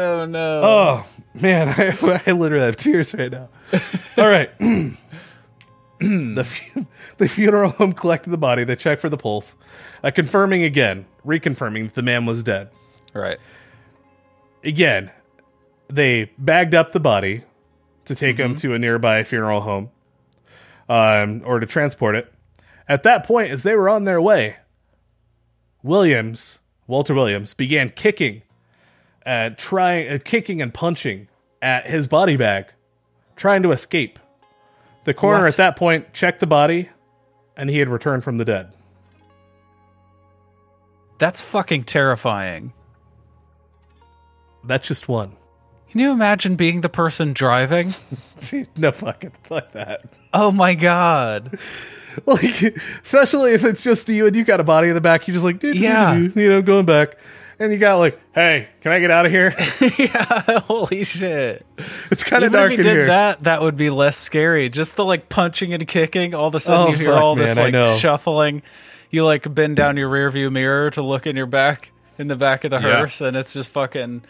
Oh no. Oh man, I, I literally have tears right now. All right, the fu- the funeral home collected the body. They checked for the pulse, uh, confirming again, reconfirming that the man was dead. Right. Again, they bagged up the body to take him to a nearby funeral home, um, or to transport it. At that point, as they were on their way, Williams, Walter Williams, began kicking, uh, trying, uh, kicking and punching at his body bag, trying to escape. The coroner What? at that point checked the body, and he had returned from the dead. That's fucking terrifying. That's just one. Can you imagine being the person driving? no fucking like that. Oh my god. Like, especially if it's just you and you got a body in the back, you just like, Yeah. you know, going back, and you got like, hey, can I get out of here? yeah, holy shit. It's kind of dark if you did here. that, that would be less scary. Just the like punching and kicking, all of a sudden Oh, you hear fuck, all this man, I like shuffling. You like bend down your rear view mirror to look in your back in the back of the Yeah. hearse and it's just fucking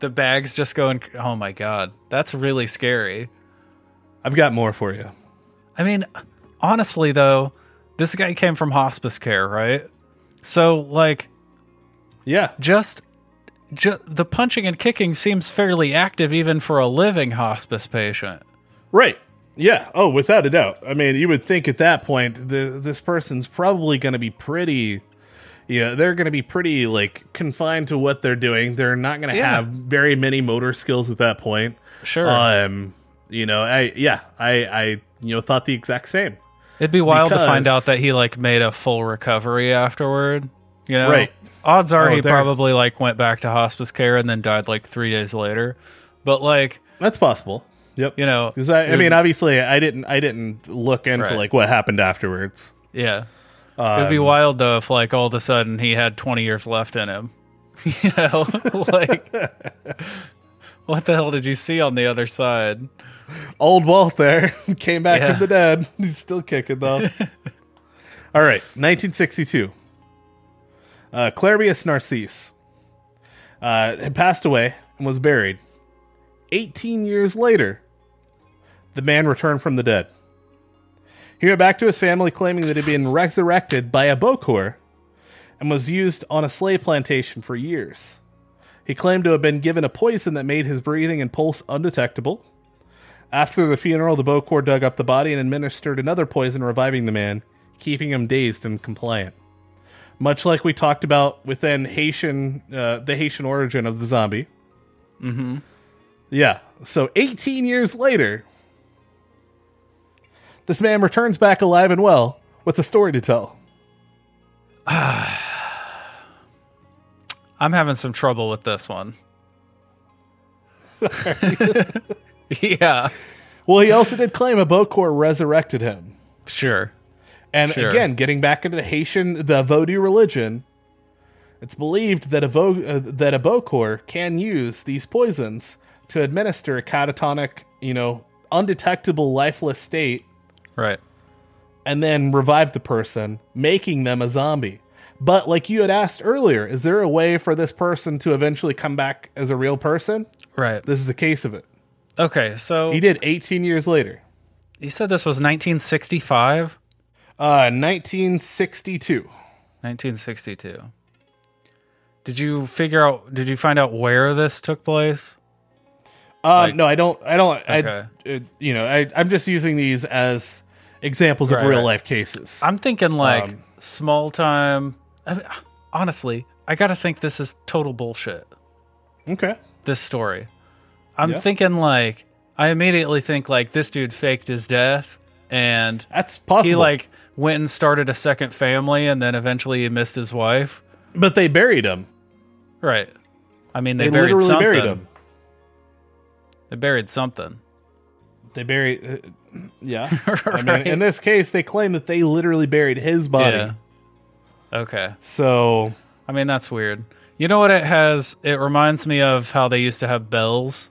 the bag's just going oh my god. That's really scary. I've got more for you. I mean, honestly though, this guy came from hospice care, right? So like Yeah, just ju- the punching and kicking seems fairly active even for a living hospice patient. right. Yeah. Oh, without a doubt. I mean, you would think at that point, the, this person's probably going to be pretty. Yeah, they're going to be pretty like confined to what they're doing. They're not going to Yeah. have very many motor skills at that point. Sure. Um, you know, I yeah, I I you know thought the exact same. It'd be wild to find out that he like made a full recovery afterward. You know, Right. Odds are Oh, he there- probably like went back to hospice care and then died like three days later. But like, That's possible. Yep. you know, Because I, I mean, obviously, I didn't, I didn't look into Right. like what happened afterwards. yeah, it'd be Um, wild though if like all of a sudden he had twenty years left in him. you know, like what the hell did you see on the other side? Old Walt there came back Yeah. from the dead. He's still kicking though. All right, 1962. Uh, Clairvius Narcisse uh, had passed away and was buried. 18 years later, the man returned from the dead. He went back to his family claiming that he had been resurrected by a Bokor and was used on a slave plantation for years. He claimed to have been given a poison that made his breathing and pulse undetectable. After the funeral, the Bokor dug up the body and administered another poison, reviving the man, keeping him dazed and compliant. Much like we talked about within Haitian, uh, the Haitian origin of the zombie. Mm-hmm. Yeah. So 18 years later, this man returns back alive and well with a story to tell. I'm having some trouble with this one. yeah, Well, he also did claim a Bokor resurrected him. sure. And Sure. again, getting back into the Haitian, the Vodou religion, it's believed that a Vo, uh, that a Bokor can use these poisons to administer a catatonic, you know, undetectable, lifeless state, Right. and then revive the person, making them a zombie. But like you had asked earlier, is there a way for this person to eventually come back as a real person? Right. This is the case of it. Okay, so He did 18 years later, you said this was 1965? Uh, 1962. 1962. Did you figure out did you find out where this took place? Um, Like- no, I don't. I don't. Okay. I, uh, you know, I, I'm just using these as examples of real right. life cases. I'm thinking like Um, small time I mean, honestly, I got to think this is total bullshit. okay. This story. I'm Yeah. thinking like I immediately think like this dude faked his death and That's possible. he like went and started a second family and then eventually he missed his wife. but they buried him. Right. I mean they, They, buried literally something. buried him. They buried something. They buried. Uh, yeah. I mean, in this case, they claim that they literally buried his body. Yeah. Okay. So I mean, that's weird. You know what it has? It reminds me of how they used to have bells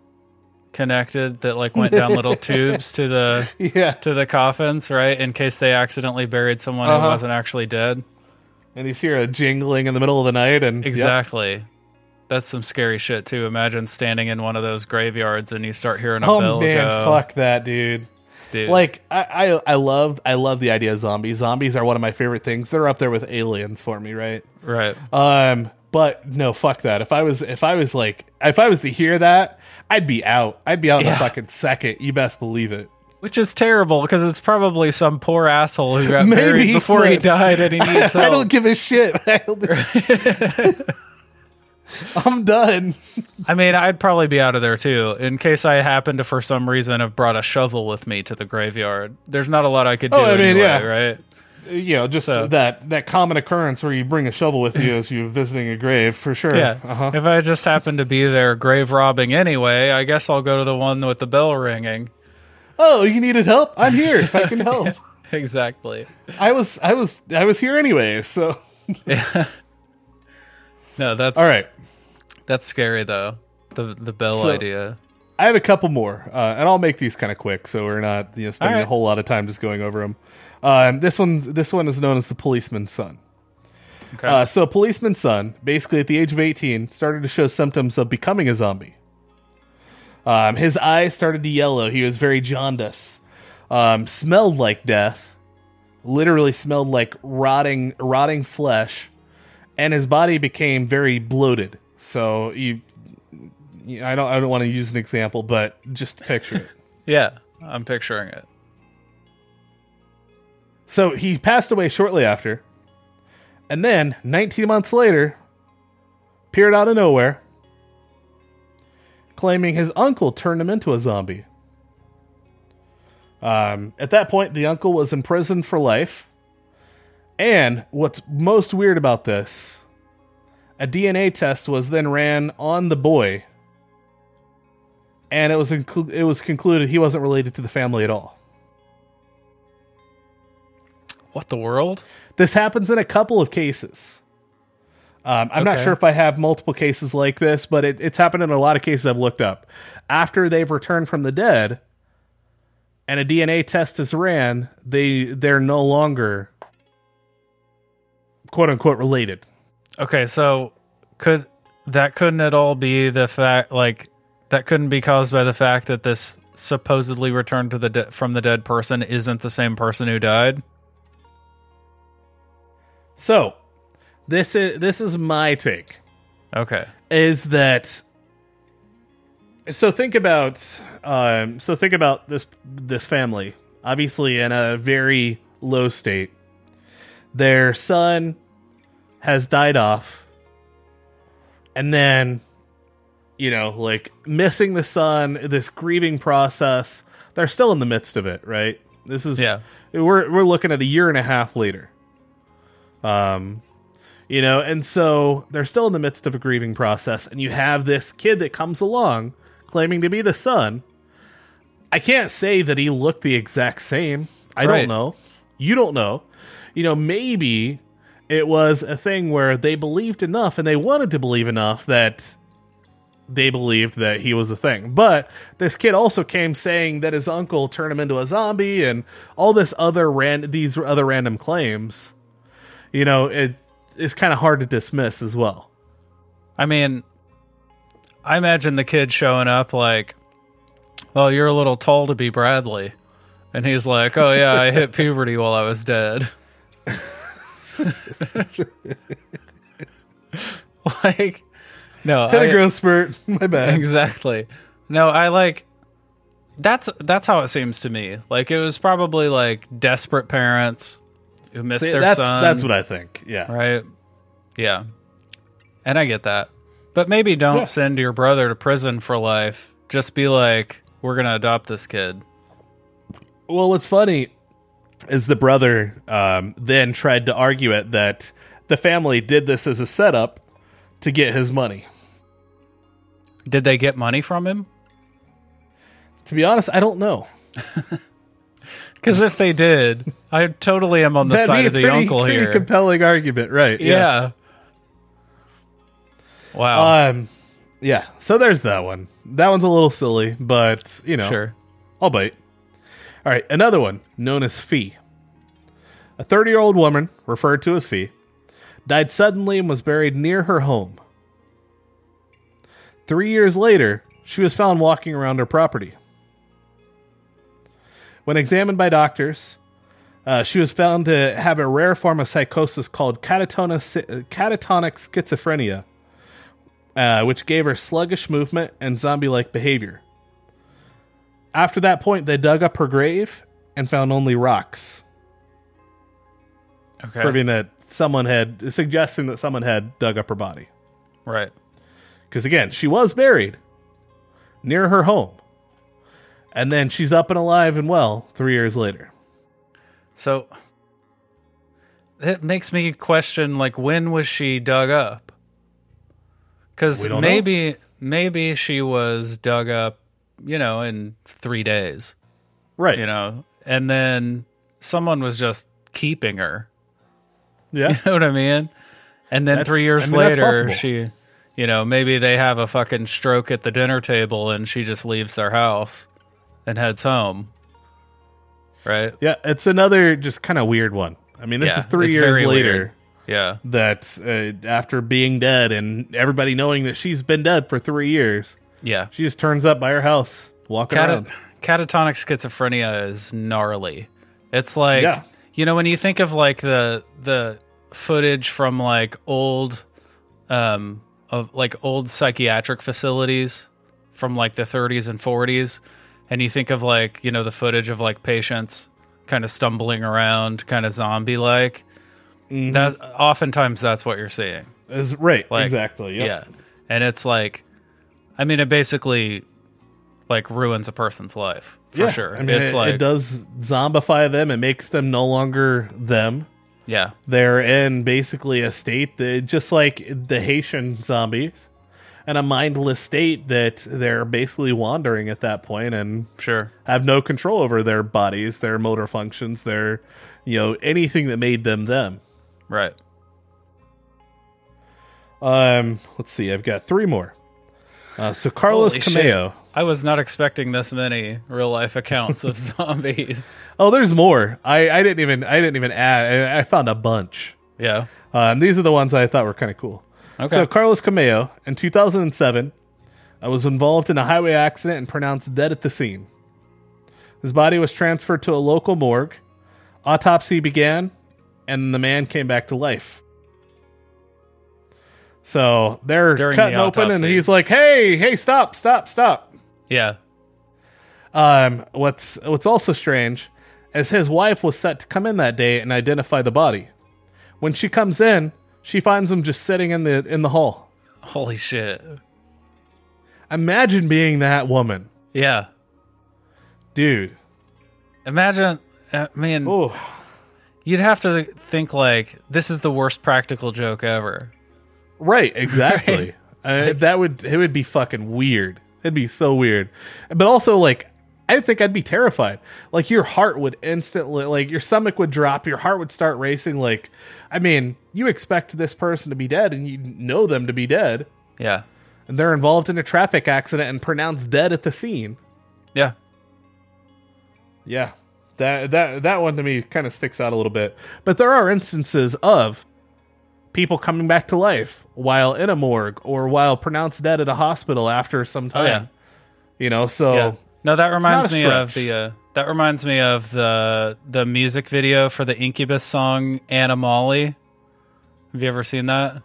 connected that like went down little tubes to the yeah, to the coffins, right? In case they accidentally buried someone who Uh-huh. wasn't actually dead. and you hear a jingling in the middle of the night, and yep. Exactly. That's some scary shit too. Imagine standing in one of those graveyards and you start hearing a Oh bell man, go. fuck that, dude. dude. Like I, I, I love, I love the idea of zombies. Zombies are one of my favorite things. They're up there with aliens for me, right? right. Um, but no, fuck that. If I was, if I was like, if I was to hear that, I'd be out. I'd be out in Yeah. a fucking second. You best believe it. Which is terrible because it's probably some poor asshole who got Maybe, buried before he died and he needs help. I don't give a shit. I'm done. I mean, I'd probably be out of there too, in case I happen to, for some reason, have brought a shovel with me to the graveyard. There's not a lot I could oh, do Oh, I mean, anyway, yeah. right? You know, just So- that that common occurrence where you bring a shovel with you as you're visiting a grave, for sure. Yeah. Uh-huh. If I just happen to be there grave robbing anyway, I guess I'll go to the one with the bell ringing. Oh, you needed help? I'm here. I can help. Exactly. I was, I was, I was here anyway. So, yeah. No, that's all right. That's scary though. The the bell So- idea. I have a couple more, uh, and I'll make these kind of quick, so we're not you know spending right. a whole lot of time just going over them. Um, this one's this one is known as the policeman's son. Okay. Uh, so, a policeman's son, basically at the age of 18, started to show symptoms of becoming a zombie. Um, his eyes started to yellow. He was very jaundiced. Um, smelled like death. Literally smelled like rotting, rotting flesh. And his body became very bloated. So you, you I don't, I don't want to use an example, but just picture it. yeah, I'm picturing it. So he passed away shortly after. And then, 19 months later, appeared out of nowhere, claiming his uncle turned him into a zombie. Um, at that point, the uncle was imprisoned for life. And what's most weird about this, a DNA test was then ran on the boy, and it was inclu- it was concluded he wasn't related to the family at all. What the world? This happens in a couple of cases. Um, I'm not sure if I have multiple cases like this, but it, it's happened in a lot of cases I've looked up. After they've returned from the dead, and a DNA test is ran, they they're no longer quote unquote related. Okay, so could that couldn't at all be the fact like that couldn't be caused by the fact that this supposedly returned to the de- from the dead person isn't the same person who died? So this is this is my take. Okay. is that so think about um, so think about this this family obviously in a very low state their son has died off and then you know like missing the son this grieving process they're still in the midst of it right this is Yeah. we're we're looking at a year and a half later um You know, and so they're still in the midst of a grieving process, and you have this kid that comes along claiming to be the son. I can't say that he looked the exact same. I Right. don't know. You don't know. You know, maybe it was a thing where they believed enough and they wanted to believe enough that they believed that he was a thing. But this kid also came saying that his uncle turned him into a zombie and all this other ran these other random claims. You know, it is kind of hard to dismiss as well. I mean, I imagine the kid showing up like, "Well, you're a little tall to be Bradley," and he's like, "Oh yeah, I hit puberty while I was dead." like, no, Had a growth spurt. My bad. exactly. No, I like. That's that's how it seems to me. Like it was probably like desperate parents who missed See, their that's son. that's what I think. Yeah. right? Yeah, and I get that, but maybe don't Yeah. send your brother to prison for life. Just be like, we're gonna adopt this kid. Well, what's funny is the brother um, then tried to argue it that the family did this as a setup to get his money. Did they get money from him? To be honest, I don't know. Because if they did, I totally am on the That'd side of the pretty, uncle pretty here. compelling argument, right? yeah. Wow. Um, yeah. So there's that one. That one's a little silly, but you know, sure. I'll bite. All right, another one known as Fee. A 30 year old woman, referred to as Fee, died suddenly and was buried near her home. Three years later, she was found walking around her property. When examined by doctors, uh, she was found to have a rare form of psychosis called catatonic, catatonic schizophrenia, uh, which gave her sluggish movement and zombie like behavior. After that point, they dug up her grave and found only rocks, Okay. proving that someone had, suggesting that someone had dug up her body. Right. Because again, she was buried near her home. And then she's up and alive and well three years later. So it makes me question like when was she dug up? Cuz don't know. maybe maybe she was dug up, you know, in 3 days, Right. you know. And then someone was just keeping her. Yeah. You know what I mean? And then That's- 3 years I mean, later she you know, maybe they have a fucking stroke at the dinner table and she just leaves their house and heads home. Right? Yeah. It's another just kind of weird one. I mean, this Yeah, is three years later. weird. Yeah. that uh, after being dead and everybody knowing that she's been dead for three years, Yeah. she just turns up by her house walking Cata- around. catatonic schizophrenia is gnarly. It's like Yeah. you know when you think of like the the footage from like old um of like old psychiatric facilities from like the 30s and 40s and you think of like you know the footage of like patients kind of stumbling around kind of zombie like Mm-hmm. that oftentimes that's what you're seeing Is right, like exactly. Yep. yeah and it's like i mean it basically like ruins a person's life for Yeah, sure I mean, it's it, like it does zombify them. It makes them no longer them. yeah They're in basically a state that, just like the Haitian zombies, and a mindless state that they're basically wandering at that point and sure have no control over their bodies, their motor functions, their you know anything that made them them. right Um, let's see. I've got three more. Uh, so Carlos Holy shit. Cameo. i was not expecting this many real life accounts of zombies Oh, there's more. I, I didn't even I didn't even add. I, I found a bunch. yeah Um, these are the ones I thought were kind of cool. Okay. So Carlos Camejo in 2007 uh, was involved in a highway accident and pronounced dead at the scene. His body was transferred to a local morgue. Autopsy began, and the man came back to life. So they're During cutting the open, and he's like, "Hey, hey, stop, stop, stop!" yeah Um, what's what's also strange is his wife was set to come in that day and identify the body. When she comes in, she finds him just sitting in the in the hall. holy shit Imagine being that woman, yeah dude. imagine i mean Oh, you'd have to think like this is the worst practical joke ever. Right, exactly. Uh, that would it would be fucking weird. It'd be so weird. But also like I think I'd be terrified. Like your heart would instantly like your stomach would drop, your heart would start racing like I mean, you expect this person to be dead and you know them to be dead Yeah. and they're involved in a traffic accident and pronounced dead at the scene. Yeah. Yeah. That that that one to me kind of sticks out a little bit. But there are instances of people coming back to life while in a morgue or while pronounced dead at a hospital after some time. Oh, yeah. You know, so Yeah. No, that reminds me of the uh, that reminds me of the the music video for the Incubus song Anna Molly. Have you ever seen that?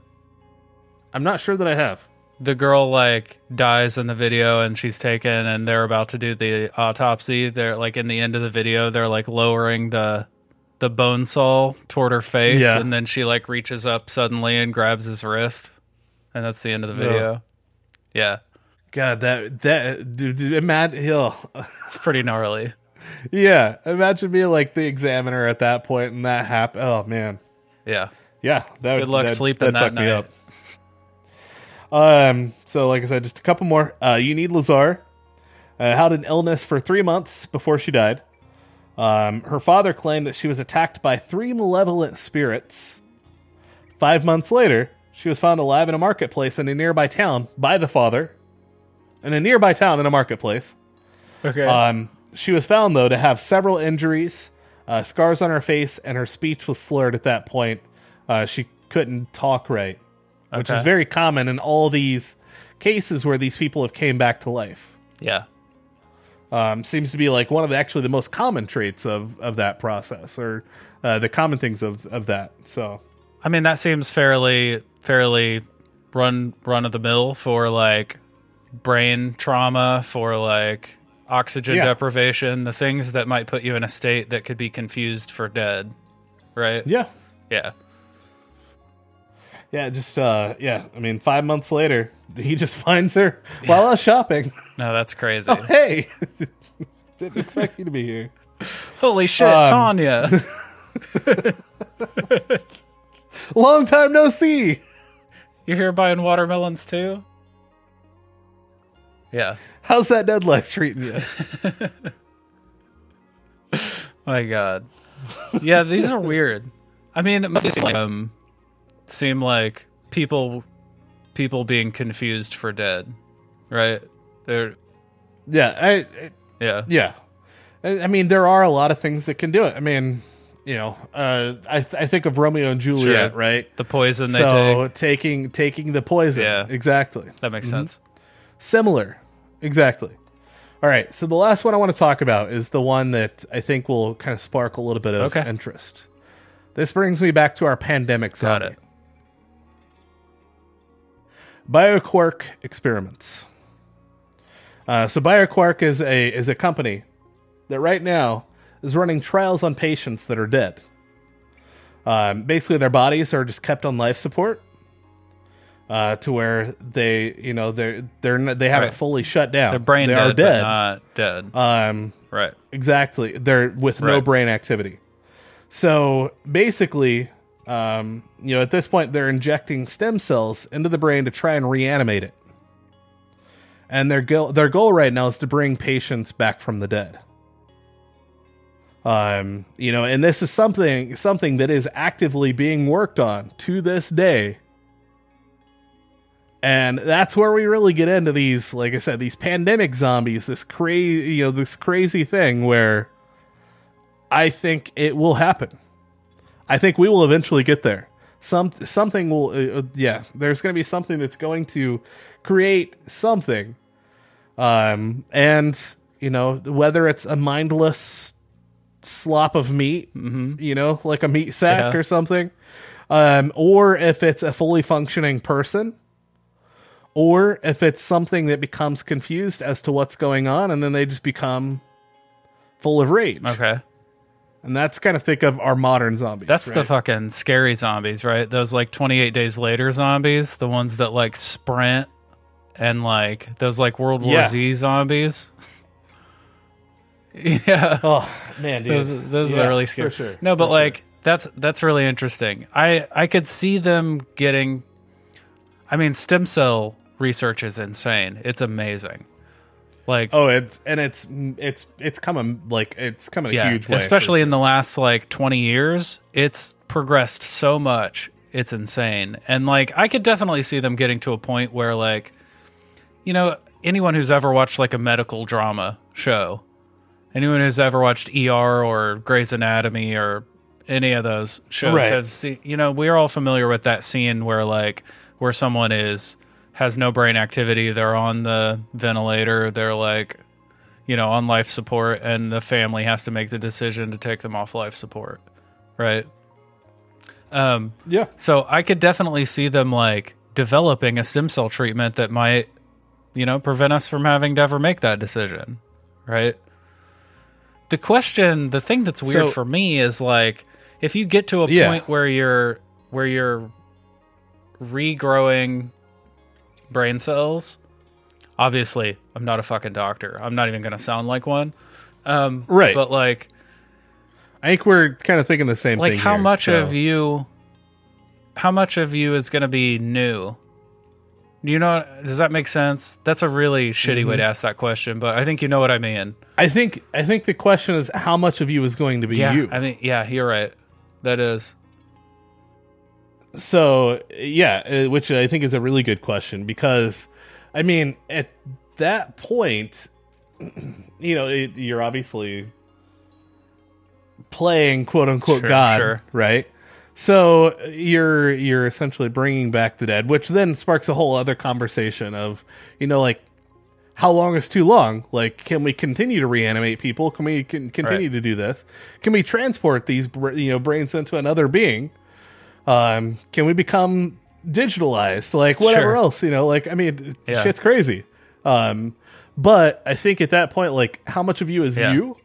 I'm not sure that I have. The girl like dies in the video and she's taken and they're about to do the autopsy. They're like in the end of the video, they're like lowering the the bone saw toward her face Yeah. and then she like reaches up suddenly and grabs his wrist. And that's the end of the video. Yeah. God, that that dude, dude imagine Hill. It's pretty gnarly. yeah, imagine being like the examiner at that point and that happened. Oh man. Yeah. Yeah, that Good luck that, sleeping that'd that fuck me night. up. Um, so like I said, just a couple more. Uh, you need Lazar. Uh, had an illness for three months before she died. Um, her father claimed that she was attacked by three malevolent spirits. Five months later, she was found alive in a marketplace in a nearby town by the father. In a nearby town in a marketplace. Okay. Um, she was found though to have several injuries, uh, scars on her face, and her speech was slurred at that point. Uh, she couldn't talk right, which is very common in all these cases where these people have came back to life. yeah. Um, seems to be like one of the actually the most common traits of of that process, or uh, the common things of of that. So I mean, that seems fairly fairly run run of the mill for like brain trauma, for like oxygen Yeah. deprivation, the things that might put you in a state that could be confused for dead. Right? yeah, Yeah. yeah, just uh, yeah. I mean, five months later, he just finds her while I was shopping. No, that's crazy. hey, didn't expect you to be here. Holy shit, Um, Tanya. Long time no see. You're here buying watermelons too? Yeah. How's that dead life treating you? My God. Yeah, these are weird. I mean, it must seem like, um, seem like people people being confused for dead, right? They're yeah, I, I- yeah, yeah. I, I mean, there are a lot of things that can do it. I mean, you know, uh, I th- I think of Romeo and Juliet, Sure. right? the poison they So take. taking taking the poison, Yeah. exactly. That makes sense. Similar, exactly. All right, so the last one I want to talk about is the one that I think will kind of spark a little bit of Okay. interest. This brings me back to our pandemic Got zombie. it. BioQuark experiments. Uh, so BioQuark is a is a company that right now is running trials on patients that are dead. Um, basically, their bodies are just kept on life support uh, to where they, you know, they're they're they haven't Right. fully shut down. They're brain they dead, are dead. not dead. um, right. Exactly. They're with no Right. brain activity. So basically, um, you know, at this point, they're injecting stem cells into the brain to try and reanimate it. And their goal, their goal right now is to bring patients back from the dead. Um, you know, and this is something something that is actively being worked on to this day. And that's where we really get into these, like I said, these pandemic zombies, this crazy, you know, this crazy thing where I think it will happen. I think we will eventually get there. Some something will, uh, uh, yeah. There's going to be something that's going to create something, um, and you know whether it's a mindless slop of meat, you know, like a meat sack Yeah. or something, um, or if it's a fully functioning person, or if it's something that becomes confused as to what's going on, and then they just become full of rage. Okay. And that's kind of think of our modern zombies. That's the fucking scary zombies, right? Those like 28 days later zombies, the ones that like sprint and like those like World War Yeah. Z zombies. yeah. Oh man, dude. Those those are Yeah, the really scary. sure, No, but for like that's that's really interesting. I I could see them getting. I mean, stem cell research is insane. It's amazing. Like, Oh, it's and it's it's it's coming like it's coming a yeah, huge way. especially in the last like twenty years, it's progressed so much. It's insane, and like I could definitely see them getting to a point where like, you know, anyone who's ever watched like a medical drama show, anyone who's ever watched ER or Grey's Anatomy or any of those shows Right. have seen. You know, we're all familiar with that scene where like where someone is has no brain activity, they're on the ventilator, they're like you know, on life support, and the family has to make the decision to take them off life support, right? Um, yeah, so I could definitely see them like developing a stem cell treatment that might, you know, prevent us from having to ever make that decision, right? The question, the thing that's weird So- for me is like, if you get to a Yeah. point where you're where you're regrowing brain cells, obviously, I'm not a fucking doctor. I'm not even going to sound like one. Um, Right. But like, I think we're kind of thinking the same like thing. how here, much so- of you how much of you is going to be new do you know does that make sense that's a really shitty way to ask that question but i think you know what i mean I think I think the question is how much of you is going to be yeah you. i mean yeah you're right that is So yeah, uh, which I think is a really good question because, I mean, at that point, you know, it, you're obviously playing quote unquote Sure, God, sure. right? So you're you're essentially bringing back the dead, which then sparks a whole other conversation of, you know, like how long is too long? Like, can we continue to reanimate people? Can we can continue Right. to do this? Can we transport these you know brains into another being? Um, can we become digitalized? Like whatever Sure. else, you know? Like I mean, Yeah. shit's crazy. Um, but I think at that point, like, how much of you is Yeah. you?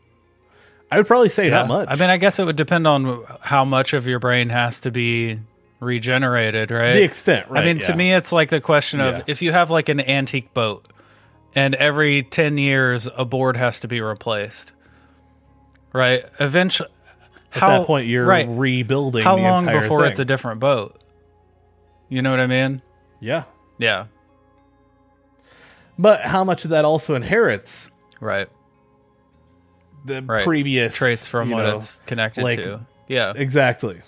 I would probably say not much. i mean i guess it would depend on how much of your brain has to be regenerated right the extent, right? I mean, to me, it's like the question of Yeah. if you have like an antique boat, and every ten years a board has to be replaced, right? Eventually, at that point, you're right? rebuilding. How the long before thing. it's a different boat? You know what I mean? yeah? Yeah. But how much of that also inherits Right. the Right. previous Traits from what know, it's connected like- to. Yeah. Exactly.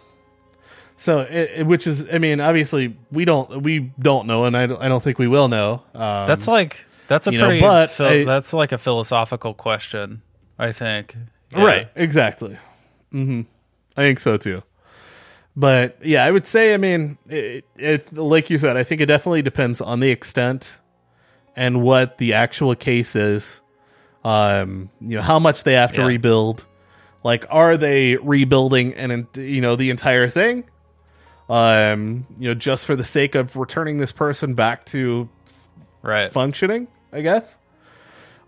So, it, it- which is, I mean, obviously, we don't, we don't know, and I don't, I don't think we will know. Um, That's like that's a you know, pretty. but phil- I- that's like a philosophical question. I think. Yeah. right, exactly. Hmm I think so too. But yeah, I would say, I mean, it, it, like you said, I think it definitely depends on the extent and what the actual case is. Um, you know, how much they have to Yeah. rebuild. Like, are they rebuilding and you know the entire thing? Um, you know, just for the sake of returning this person back to Right. functioning, I guess.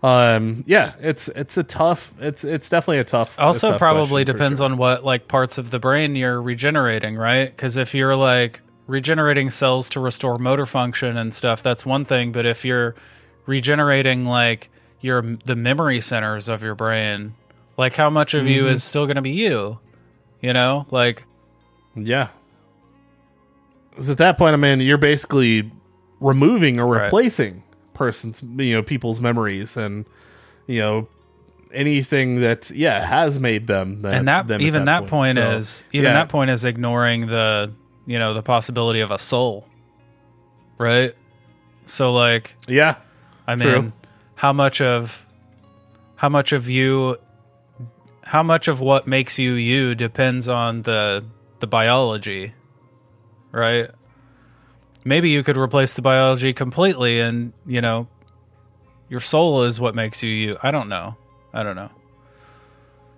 Um, yeah, it's it's a tough. It's it's definitely a tough. a also tough probably depends sure. on what like parts of the brain you're regenerating right because if you're like regenerating cells to restore motor function and stuff that's one thing but if you're regenerating like your the memory centers of your brain like how much of Mm-hmm. you is still going to be you you know like Yeah. 'Cause at that point, I mean, you're basically removing or Right. Persons, you know, people's memories and you know anything that yeah has made them. That, and that them even that, point, So, is even yeah. that point is ignoring the you know the possibility of a soul right so like Yeah, I True. mean, how much of how much of you how much of what makes you you depends on the the biology, right? Maybe you could replace the biology completely and, you know, your soul is what makes you you. I don't know. I don't know.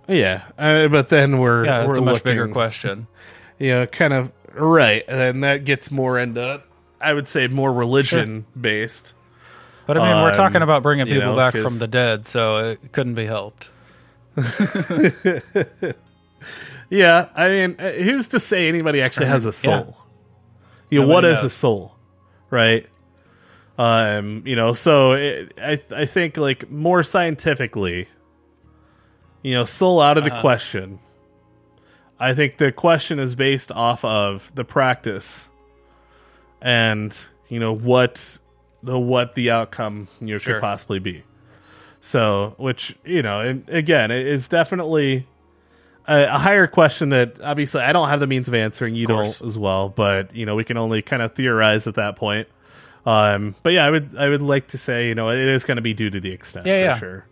yeah. Uh, but then we're Yeah, it's we're a much bigger looking- question. you know, kind of right, and that gets more into, I would say, more religion based. But I mean, we're Um, talking about bringing you people know, back from the dead, so it couldn't be helped. Yeah, I mean, uh, who's to say anybody actually has a Yeah. You know, what is knows. a soul, right? Um, you know, so it, I I think like more scientifically, you know, soul out of the Uh-huh. question. I think the question is based off of the practice and you know what the what the outcome you know Sure. could possibly be. So, which you know, again, it is definitely a, a higher question that obviously I don't have the means of answering. You don't as well, but you know, we can only kind of theorize at that point. Um, but yeah, I would I would like to say you know it is going to be due to the extent Yeah, for yeah. sure,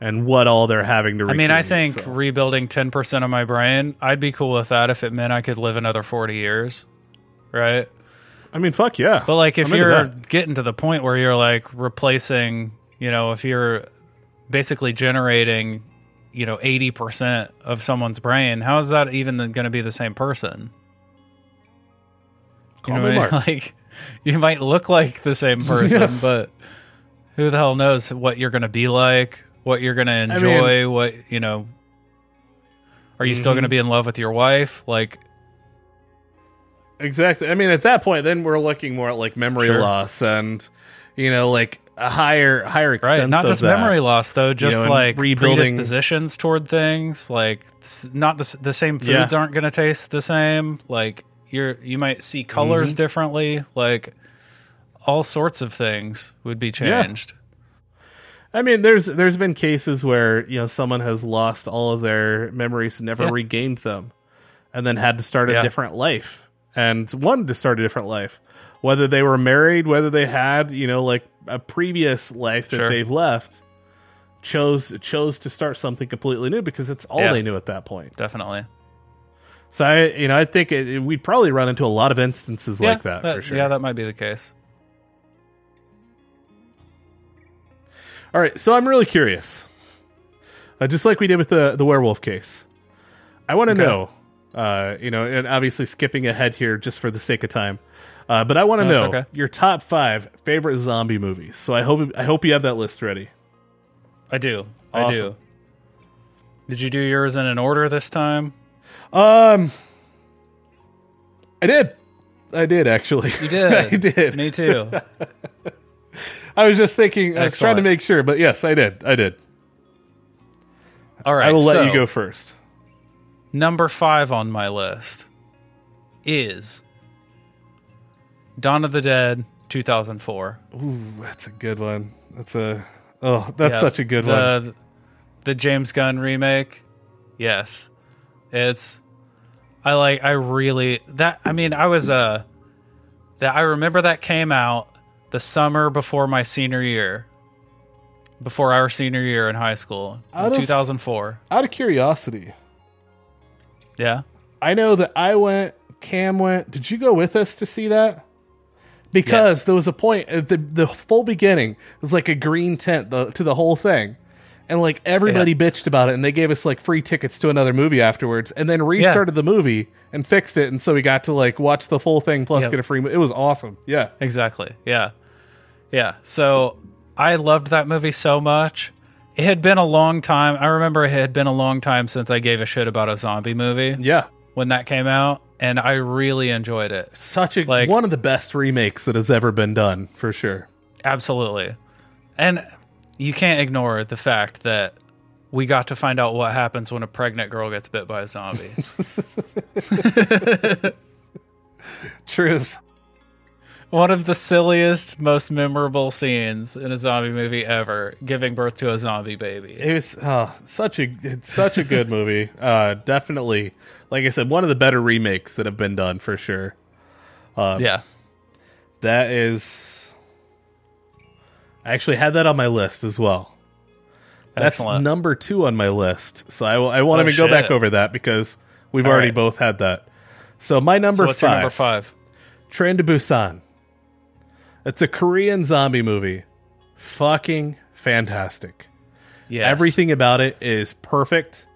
and what all they're having to. I mean, I think so. rebuilding 10% of my brain, I'd be cool with that if it meant I could live another 40 years. Right? I mean, fuck yeah. But like if I'm you're getting to the point where you're like replacing, you know, if you're basically generating, you know, 80% of someone's brain, how is that even going to be the same person? Call you know I mean? Like you might look like the same person, Yeah. but who the hell knows what you're going to be like, what you're going to enjoy, what, you know, are you still Mhm. going to be in love with your wife? Like Exactly. I mean, at that point, then we're looking more at like memory Sure. loss and you know, like a higher higher extent. right not of just that. memory loss though just know, like rebuilding- predispositions toward things like not the, the same foods Yeah. aren't going to taste the same like you're you might see colors Mm-hmm. differently like all sorts of things would be Yeah. changed I mean, there's there's been cases where you know someone has lost all of their memories and never Yeah. regained them, and then had to start a Yeah. different life and wanted to start a different life, whether they were married, whether they had you know like a previous life that Sure. they've left, chose chose to start something completely new because it's all Yeah. they knew at that point. definitely So I you know I think it, it- we'd probably run into a lot of instances like that, for sure. yeah that might be the case All right, so I'm really curious. Uh, just like we did with the the werewolf case, I want to Okay. know, uh, you know, and obviously skipping ahead here just for the sake of time, uh, but I want to No, know okay. your top five favorite zombie movies. So I hope I hope you have that list ready. i do i do did you do yours in an order this time Um, I did, I did actually. you did I did. me too I was just thinking. I was trying to make sure, but yes, I did. I did. all right I will let so- you go first. Number five on my list is Dawn of the Dead 2004. Ooh, that's a good one. That's a oh, that's such a good one. the, The James Gunn remake. Yes. It's I like I really that I mean I was uh that I remember that came out the summer before my senior year. Before our senior year in high school. Out of- 2004. Out of curiosity, Yeah. I know that I went, Cam went. Did you go with us to see that? Because Yes. there was a point at the the full beginning was like a green tent the, to the whole thing, and like everybody bitched about it, and they gave us like free tickets to another movie afterwards, and then restarted the movie and fixed it, and so we got to like watch the full thing plus get a free. mo- It was awesome. Yeah, Exactly. Yeah. Yeah. So I loved that movie so much. It had been a long time. I remember it had been a long time since I gave a shit about a zombie movie yeah. When that came out, and I really enjoyed it. Such a Like- one of the best remakes that has ever been done for sure. Absolutely. And you can't ignore the fact that we got to find out what happens when a pregnant girl gets bit by a zombie. Truth. One of the silliest, most memorable scenes in a zombie movie ever, giving birth to a zombie baby. It was oh, such a it's such a good movie. Uh, definitely, like I said, one of the better remakes that have been done for sure. yeah. That is, I actually had that on my list as well. That's Excellent. number two on my list. So I. I won't Oh, even go back over that because we've All already right. both had that. So my number So what's five, number five? Train to Busan. It's a Korean zombie movie. Fucking fantastic. Yes. Everything about it is perfect.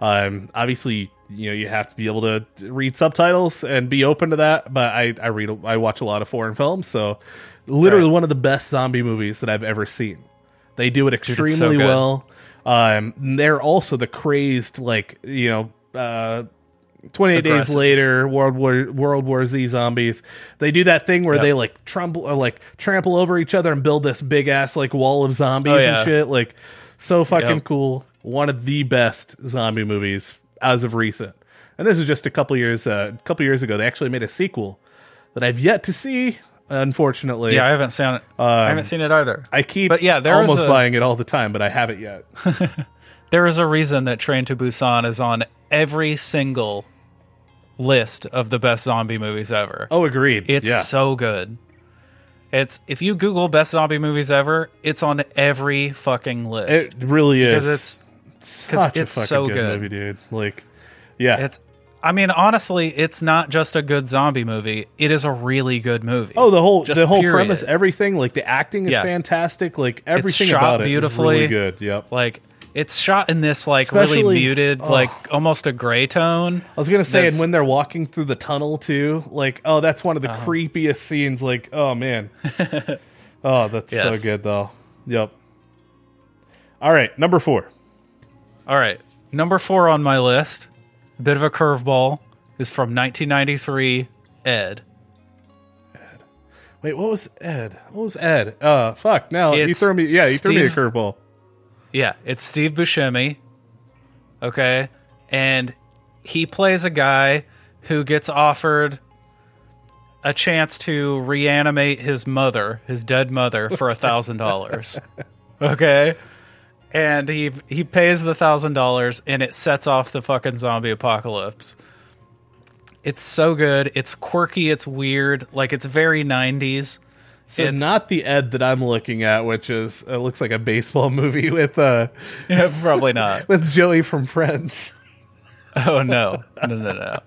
Um, obviously, you know you have to be able to read subtitles and be open to that. But I, I read, I watch a lot of foreign films, so literally Right. one of the best zombie movies that I've ever seen. They do it so extremely good. well. Um, they're also the crazed, like you know, uh, 28 days later world war world war z zombies they do that thing where Yep. they like trumble or like trample over each other and build this big ass like wall of zombies Oh, and shit like so fucking Yep. cool one of the best zombie movies as of recent and this is just a couple years uh, a couple years ago. They actually made a sequel that I've yet to see. Unfortunately, Yeah, I haven't seen it. I haven't seen it either. I keep But yeah, there is almost a- buying it all the time, but I haven't yet. There is a reason that Train to Busan is on every single list of the best zombie movies ever. Oh, agreed. It's yeah. so good. It's if you Google best zombie movies ever, it's on every fucking list. it really is. because it's such it's a fucking so good, good. movie, dude. Like, yeah. it's I mean, honestly, it's not just a good zombie movie. It is a really good movie. Oh, the whole Just the whole period. premise, everything, like the acting is Yeah. fantastic. Like everything shot about it is beautifully. really good. Yep. Like it's shot in this like Especially- really muted, oh. like almost a gray tone. I was gonna say, and when they're walking through the tunnel too, like, oh, that's one of the Uh-huh. creepiest scenes. Like, oh man, oh, that's Yes. so good though. Yep. All right, number four. All right. Number four on my list, A bit of a curveball, is from 1993, Ed. Ed. Wait, what was Ed? What was Ed? Uh, fuck. Now you threw me. Yeah, you threw me a curveball. Yeah, it's Steve Buscemi. Okay. And he plays a guy who gets offered a chance to reanimate his mother, his dead mother, for a thousand dollars. Okay. And he he pays the thousand dollars and it sets off the fucking zombie apocalypse. It's so good. It's quirky, it's weird, like it's very nineties. So It's- not the Ed that I'm looking at, which is it looks like a baseball movie with uh Yeah, probably not. with Joey from Friends. Oh no. No no no.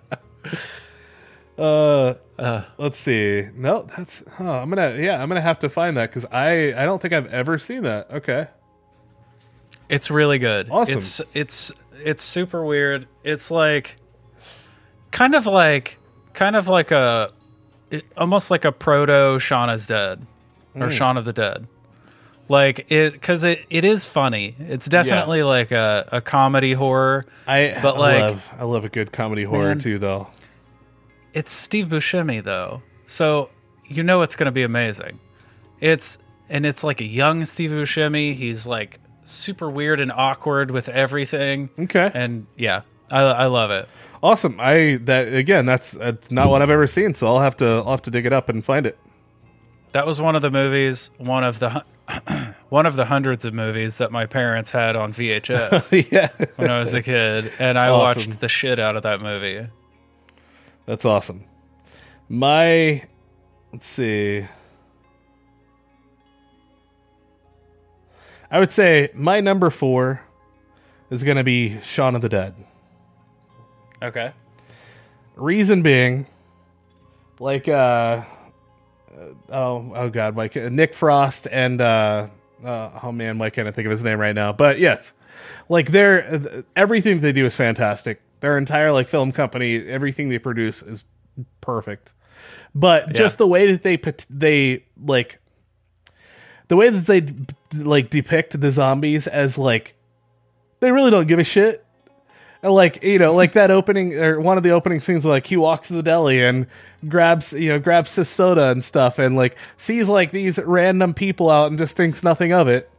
Uh, uh, let's see. No, that's. Huh, I'm gonna. Yeah, I'm gonna have to find that because I. I don't think I've ever seen that. Okay. It's really good. Awesome. It's it's it's super weird. It's like kind of like kind of like a it, almost like a proto Shaun is Dead or hmm. Shaun of the Dead. Like it because it, it is funny. It's definitely like a, a comedy horror. I. But, I like- love. I love a good comedy horror Man. too, though. It's Steve Buscemi though, so you know it's going to be amazing. It's and it's like a young Steve Buscemi. He's like super weird and awkward with everything. Okay. And yeah, I, I love it. Awesome. I that again. That's that's not what I've ever seen. So I'll have to. I'll have to dig it up and find it. That was one of the movies, one of the one of the hundreds of movies that my parents had on VHS yeah. when I was a kid, and I Awesome. watched the shit out of that movie. That's awesome. My. Let's see. I would say my number four is going to be Shaun of the Dead. Okay. Reason being, like, uh, uh, oh, oh God, Mike, Nick Frost and, uh, uh, oh man, why can't I think of his name right now? But yes, like, they're, everything they do is fantastic. Their entire, like, film company, everything they produce is perfect. But just the way that they, they, like, the way that they, like, depict the zombies as, like, they really don't give a shit. Like you know, like that opening or one of the opening scenes, where, like he walks to the deli and grabs you know grabs his soda and stuff, and like sees like these random people out and just thinks nothing of it.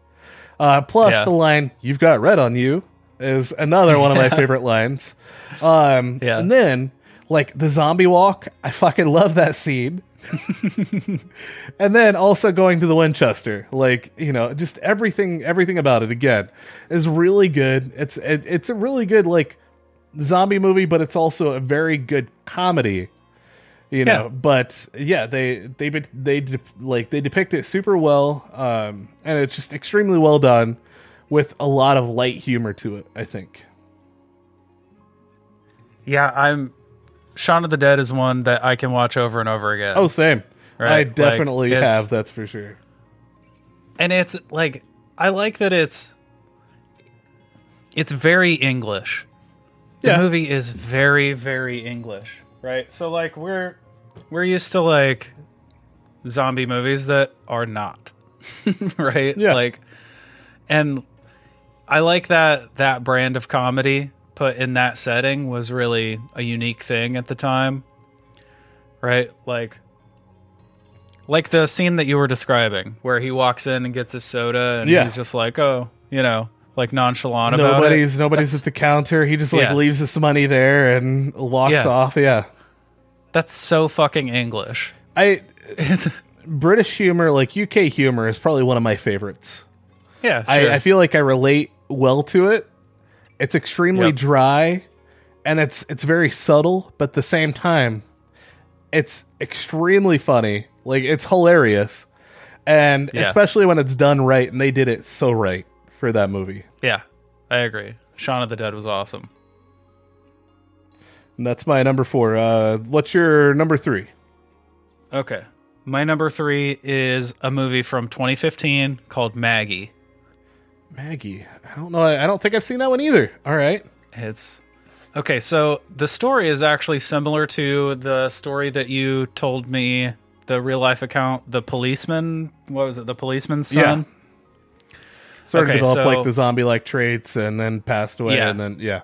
Uh, plus Yeah. the line "You've got red on you" is another one of my favorite lines. Um, Yeah. and then like the zombie walk, I fucking love that scene. and then also going to the Winchester, like you know, just everything, everything about it again is really good. It's it, it's a really good like zombie movie, but it's also a very good comedy. You know, Yeah. but yeah, they they they de- like they depict it super well, um, and it's just extremely well done with a lot of light humor to it. I think. Yeah, I'm. Shaun of the Dead is one that I can watch over and over again. Oh, same. I Right, like, definitely it's- have. That's for sure. and it's like I like that it's it's very English. The Yeah. movie is very very English, right? So like we're we're used to like zombie movies that are not. right? Yeah. Like and I like that that brand of comedy put in that setting was really a unique thing at the time. Right? Like like the scene that you were describing where he walks in and gets his soda and Yeah. he's just like, "Oh, you know, like nonchalant about it. Nobody's nobody's at the counter. He just like Yeah. leaves his money there and walks Yeah. off. Yeah. That's so fucking English. I British humor, like UK humor, is probably one of my favorites. Yeah, I. I feel like I relate well to it. It's extremely Yep. dry, and it's it's very subtle, but at the same time, it's extremely funny. Like it's hilarious, and Yeah. especially when it's done right, and they did it so right for that movie. yeah, I agree. Shaun of the Dead was awesome. And that's my number four. Uh, what's your number three? Okay. My number three is a movie from 2015 called Maggie. Maggie. I don't know. I don't think I've seen that one either. All right. It's okay. So the story is actually similar to the story that you told me, the real life account, the policeman. What was it? The policeman's son. Sort of developed so- like the zombie like traits, and then passed away, Yeah. and then yeah.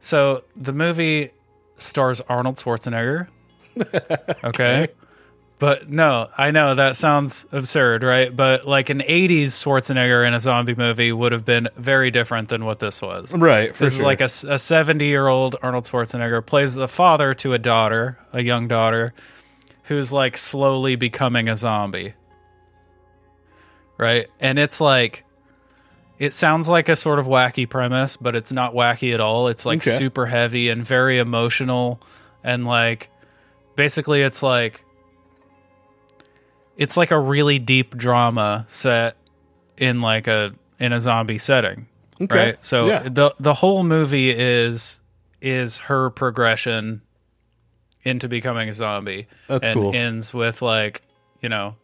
So the movie stars Arnold Schwarzenegger. okay. But no, I know that sounds absurd, right? But like an 80s Schwarzenegger in a zombie movie would have been very different than what this was. Right. This sure. is like a 70 year old Arnold Schwarzenegger plays the father to a daughter, a young daughter, who's like slowly becoming a zombie. Right? And it's like, it sounds like a sort of wacky premise, but it's not wacky at all. It's like Okay. super heavy and very emotional. And like, basically, it's like, it's like a really deep drama set in like a in a zombie setting Okay. right so Yeah. the the whole movie is is her progression into becoming a zombie That's and cool. ends with like you know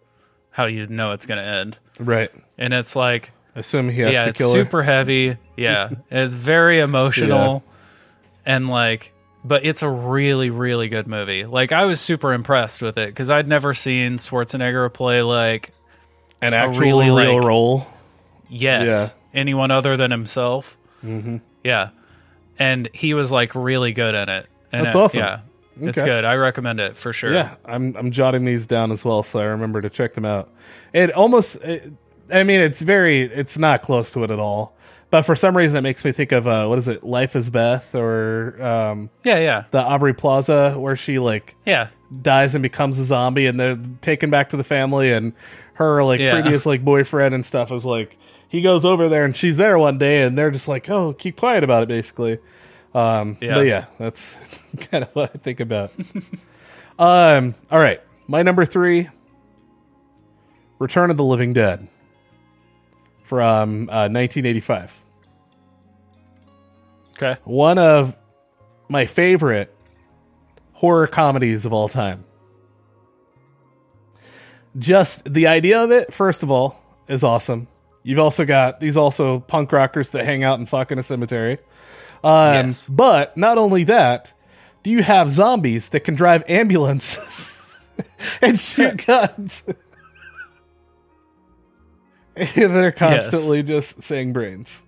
how you know it's going to end right. and it's like Assume he has yeah to it's kill super heavy yeah it's very emotional and like but it's a really really good movie like i was super impressed with it because i'd never seen schwarzenegger play like. An actual really, real like- role. yes anyone other than himself mm-hmm. yeah and he was like really good in it and That's it- awesome. yeah it's good i recommend it for sure Yeah, I'm I'm jotting these down as well, so I remember to check them out. It almost, it, I mean, it's very, it's not close to it at all. But for some reason, it makes me think of uh, what is it, Life is Beth, or um, yeah yeah the Aubrey Plaza, where she like yeah dies and becomes a zombie, and they're taken back to the family, and her like Yeah. previous like boyfriend and stuff is like he goes over there, and she's there one day, and they're just like, oh, keep quiet about it, basically. Um, Yeah. But yeah, that's kind of what I think about. um, all right, my number three, Return of the Living Dead, from uh, 1985. Okay One of my favorite horror comedies of all time. Just the idea of it, first of all, is awesome. You've also got these also punk rockers that hang out and fuck in a cemetery. Um, Yes. But not only that, do you have zombies that can drive ambulances and shoot guns? and they're constantly just saying brains.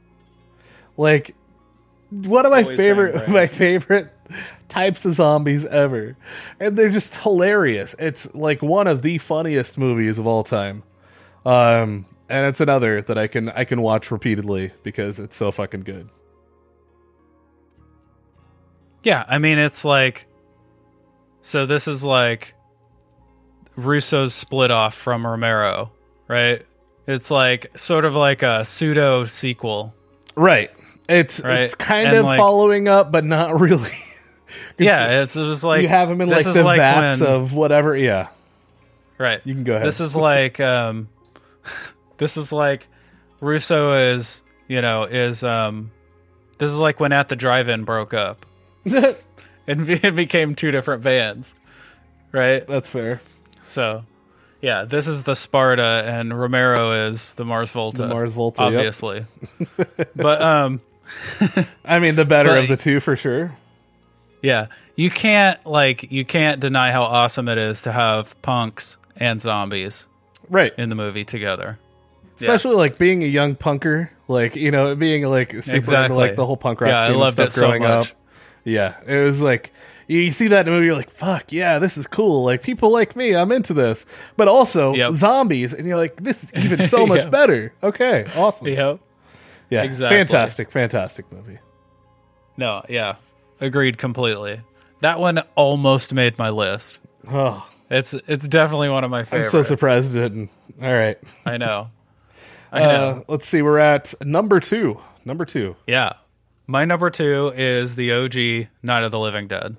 Like, one of my Always favorite my favorite types of zombies ever. And they're just hilarious. It's like one of the funniest movies of all time. Um and it's another that I can I can watch repeatedly because it's so fucking good. Yeah, I mean it's like so this is like Russo's split off from Romero, right? It's like sort of like a pseudo sequel. Right. It's Right. it's kind And, of like- following up but not really. Yeah, it's, it was like you have them in like the like vats when- of whatever. Yeah. right. You can go ahead. This is like um this is like Russo is, you know, is um this is like when At the Drive-In broke up. and it became two different bands. Right? That's fair. So, yeah, this is the Sparta, and Romero is the Mars Volta. The Mars Volta, yep. obviously. but um, I mean the better But- of the two for sure. yeah, you can't like you can't deny how awesome it is to have punks and zombies Right. in the movie together. Especially like being a young punker, like you know, being like super into Exactly. like the whole punk rock Yeah, I scene and loved stuff it so much. up. Yeah, it was like you, see that in the movie, you're like, "Fuck yeah, this is cool!" Like people like me, I'm into this. But also Yep. zombies, and you're like, "This is even so much Yeah. better." Okay, awesome. Yeah, Yeah, Exactly. fantastic, fantastic movie. No, yeah. Agreed completely. That one almost made my list. Oh, It's it's definitely one of my favorites. I'm so surprised it didn't. All right, I know. I know. uh, let's see. We're at number two. Number two. yeah. My number 2 is the OG Night of the Living Dead.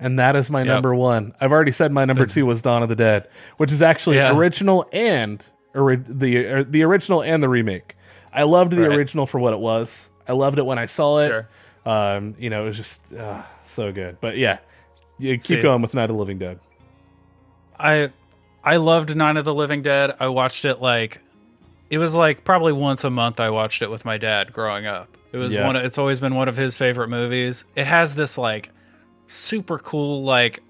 and that is my Yep. number one. I've already said my number two was Dawn of the Dead, which is actually Yeah. original and ori- the er, the original and the remake. I loved the Right. original for what it was. I loved it when I saw it. Sure. Um, you know, it was just uh, so good. But yeah, you keep See. going with Night of the Living Dead. I I loved Night of the Living Dead. I watched it like it was like probably once a month I watched it with my dad growing up. It was Yeah. one of, it's always been one of his favorite movies. It has this like super cool like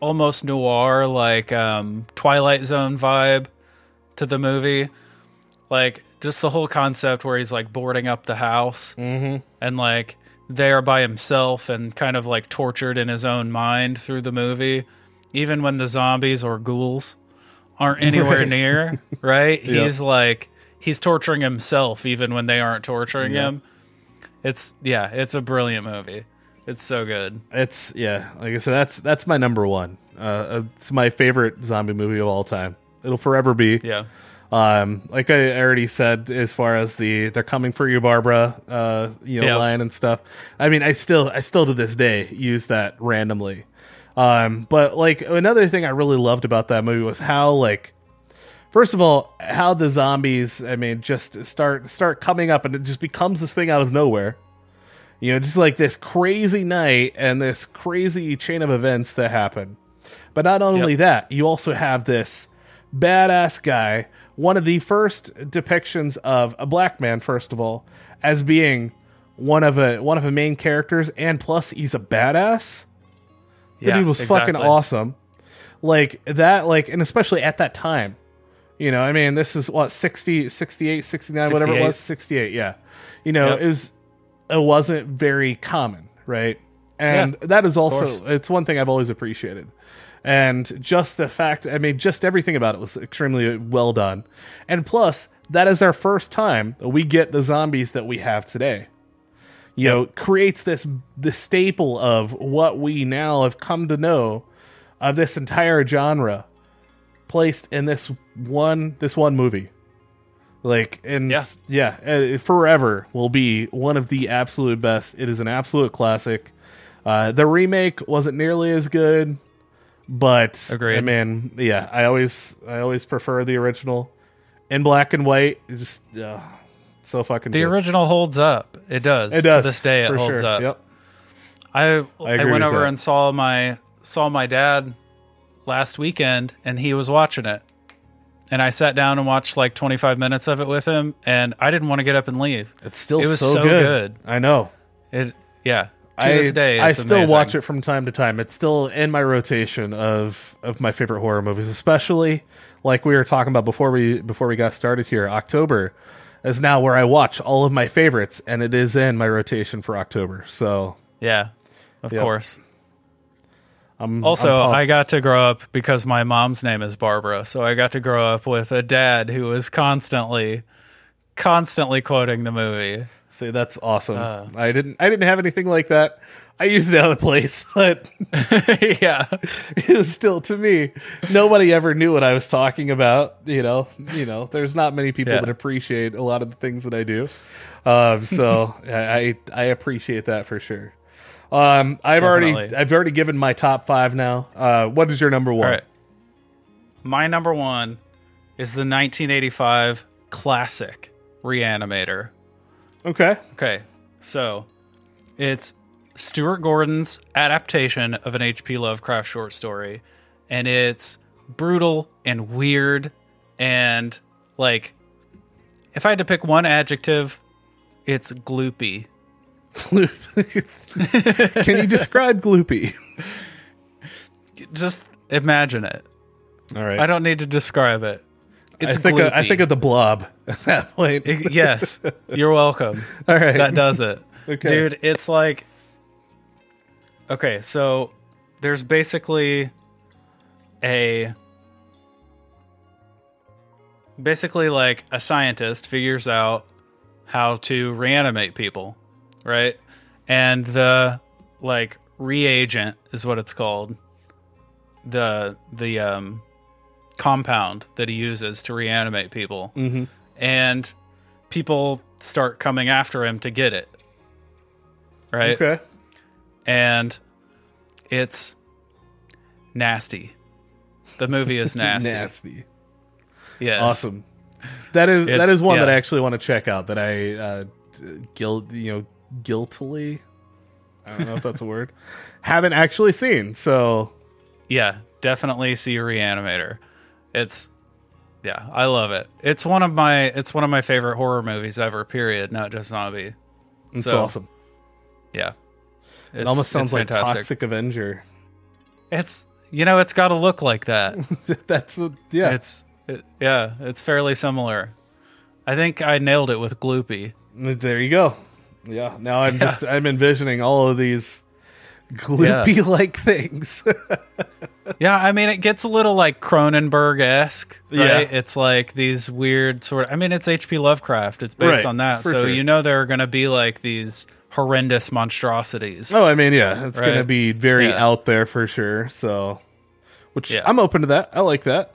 almost noir like um Twilight Zone vibe to the movie. Like just the whole concept where he's like boarding up the house and like there by himself and kind of like tortured in his own mind through the movie, even when the zombies or ghouls aren't anywhere Right. near, right? Yep. He's like he's torturing himself even when they aren't torturing him. It's yeah, it's a brilliant movie. It's so good. It's yeah, like I said, that's that's my number one. Uh, it's my favorite zombie movie of all time. It'll forever be. Yeah. Um, like I already said, as far as the "they're coming for you, Barbara," uh, you know, Yeah. line and stuff. I mean, I still, I still to this day use that randomly. Um, but like another thing I really loved about that movie was how like, first of all, how the zombies, I mean, just start start coming up, and it just becomes this thing out of nowhere. You know, just like this crazy night and this crazy chain of events that happen. But not only Yep. that, you also have this badass guy, one of the first depictions of a black man, first of all, as being one of a one of the main characters, and plus he's a badass. The Yeah, dude was fucking awesome. Like that, like, and especially at that time. You know, I mean, this is what 60, 68, 69, whatever it was, 68, yeah. You know, Yep. it was it wasn't very common, right? And that is also it's one thing I've always appreciated. And just the fact, I mean, just everything about it was extremely well done. And plus, that is our first time that we get the zombies that we have today. You know, creates this the staple of what we now have come to know of this entire genre placed in this one this one movie. Like and Yeah. yeah, uh, forever will be one of the absolute best. It is an absolute classic. Uh, the remake wasn't nearly as good, but Agreed. I mean, yeah, I always I always prefer the original in black and white. It just uh, so fucking The good. original holds up. It does. It does To this day it holds sure. up. Yep. I I, agree went over that. and saw my saw my dad last weekend and he was watching it. And I sat down and watched like 25 minutes of it with him and I didn't want to get up and leave. It's still It was so, so good. good. I know. It yeah. To I, this day I still amazing. watch it from time to time. It's still in my rotation of of my favorite horror movies, especially like we were talking about before we before we got started here. October is now where I watch all of my favorites, and it is in my rotation for October. So Yeah. Of Yep. course. I'm Also, I'm. I got to grow up because my mom's name is Barbara, so I got to grow up with a dad who was constantly constantly quoting the movie. See, that's awesome. Uh. I didn't I didn't have anything like that. I used it out of place, but yeah. it was still to me. Nobody ever knew what I was talking about. You know, you know. There's not many people Yeah. that appreciate a lot of the things that I do. Um, so I I appreciate that for sure. Um, I've already I've already given my top five now. Uh, what is your number one? Right. My number one is the 1985 classic Reanimator. Okay. Okay, so it's Stuart Gordon's adaptation of an H.P. Lovecraft short story, and it's brutal and weird and like if I had to pick one adjective, it's gloopy. Can you describe Gloopy? Just imagine it. All right. I don't need to describe it. It's I think gloopy. I think of the blob at that point. yes, you're welcome. All right. That does it. Okay. Dude, it's like Okay, so there's basically a basically like a scientist figures out how to reanimate people, right? And the like reagent is what it's called. The the um compound that he uses to reanimate people. Mm-hmm. And people start coming after him to get it. Right? Okay. And it's nasty. The movie is nasty. Nasty. Yes. Awesome. That is that It's- is one that. I actually want to check out. That I uh, guilt you know guiltily. I don't know if that's a word. Haven't actually seen. So Yeah, definitely see a Reanimator. It's yeah, I love it. It's one of my it's one of my favorite horror movies ever. Period. Not just zombie. it's So, awesome. Yeah, It almost sounds like fantastic. Toxic Avenger. It's you know it's got to look like that. that's what, yeah. It's it, yeah, it's fairly similar. I think I nailed it with Gloopy. There you go. Yeah. Now I'm just I'm envisioning all of these gloopy like things. Yeah, I mean, it gets a little like Cronenberg esque, right? Yeah. It's like these weird sort of. I mean, it's H.P. Lovecraft. It's based Right, on that, so sure. you know there are going to be like these horrendous monstrosities. oh, I mean, yeah, it's gonna be very Yeah. out there for sure. So, which Yeah. I'm open to that. I like that.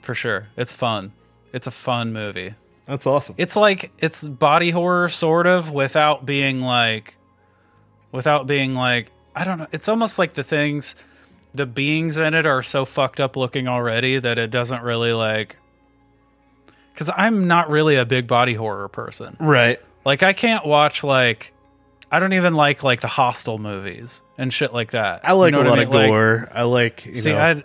for sure. It's fun. It's a fun movie. That's awesome. It's like it's body horror sort of without being like without being like I don't know. It's almost like the things the beings in it are so fucked up looking already that it doesn't really like cuz I'm not really a big body horror person. right. Like I can't watch like I don't even like like the Hostel movies and shit like that. I like You know a lot of mean? Like, gore. I like you see, know I, I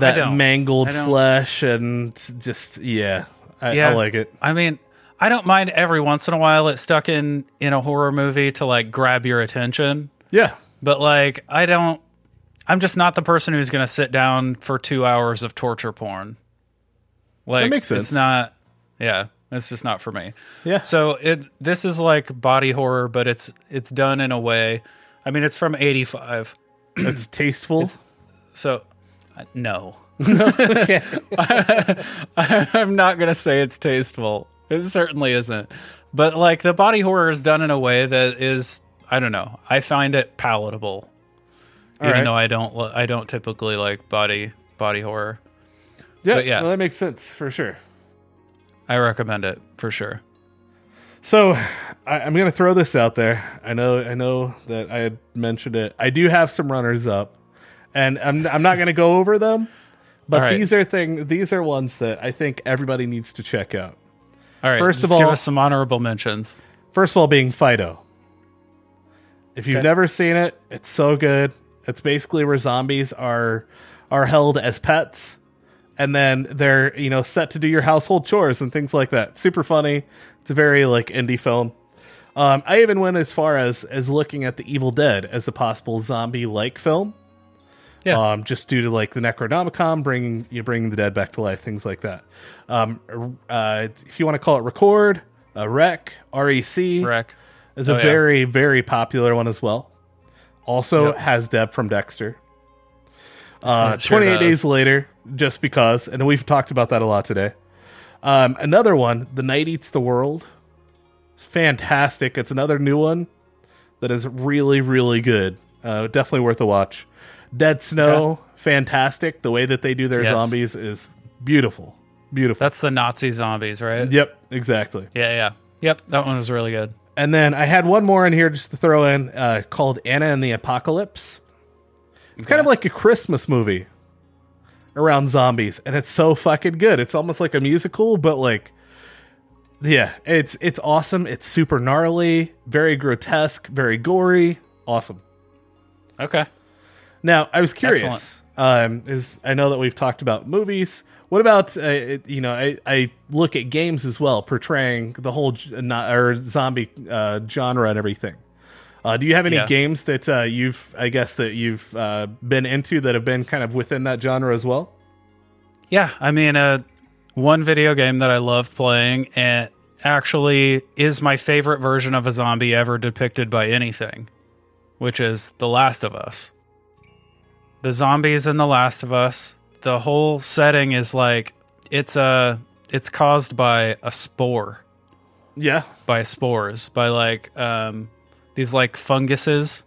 that mangled I flesh and just yeah. I, Yeah. I like it. I mean, I don't mind every once in a while it stuck in in a horror movie to like grab your attention, Yeah. But like I don't. I'm just not the person who's going to sit down for two hours of torture porn. Like makes sense. It's not. Yeah, it's just not for me. Yeah. So it this is like body horror, but it's it's done in a way. I mean, it's from '85, It's tasteful. so uh, no. I'm not gonna say it's tasteful. It certainly isn't. But like the body horror is done in a way that is, I don't know. I find it palatable, even right. though I don't. I don't typically like body body horror. yeah, but yeah. no, that makes sense for sure. I recommend it for sure. So I, I'm going to throw this out there. I know, I know that I had mentioned it. I do have some runners up, and I'm I'm not going to go over them, but All right. these are thing these are ones that I think everybody needs to check out. All right. First of give all- us some honorable mentions. First of all, being Fido. If you've Okay. never seen it, it's so good. It's basically where zombies are are held as pets, and then they're you know set to do your household chores and things like that. Super funny. It's a very like indie film. Um, I even went as far as as looking at the Evil Dead as a possible zombie like film. Yeah. Um, just due to like the Necronomicon bringing you bringing the dead back to life, things like that. Um, uh, if you want to call it Record, uh, Rec, Rec, REC, Is a Oh, yeah. very very popular one as well. Also Yep. has Deb from Dexter. Uh, sure 28 does. days later, just because, and we've talked about that a lot today. Um, another one, The Night Eats the World. It's fantastic. It's another new one that is really really good. Uh, definitely worth a watch. Dead Snow, fantastic. The way that they do their Yes. zombies is beautiful, beautiful. That's the Nazi zombies, right? yep, exactly. Yeah, yeah. Yep, that one was really good. And then I had one more in here just to throw in uh, called Anna and the Apocalypse. It's kind of like a Christmas movie around zombies, and it's so fucking good. It's almost like a musical, but like, yeah, it's it's awesome. It's super gnarly, very grotesque, very gory, awesome. Okay. Now, I was curious. Um, is I know that we've talked about movies. What about uh, you know? I, I look at games as well, portraying the whole j- not, or zombie uh, genre and everything. Uh, do you have any Yeah. games that uh, you've, I guess, that you've uh, been into that have been kind of within that genre as well? Yeah, I mean, uh, one video game that I love playing and actually is my favorite version of a zombie ever depicted by anything, which is The Last of Us. The zombies in The Last of Us, the whole setting is like it's a it's caused by a spore, Yeah. by spores, by like um, these like funguses.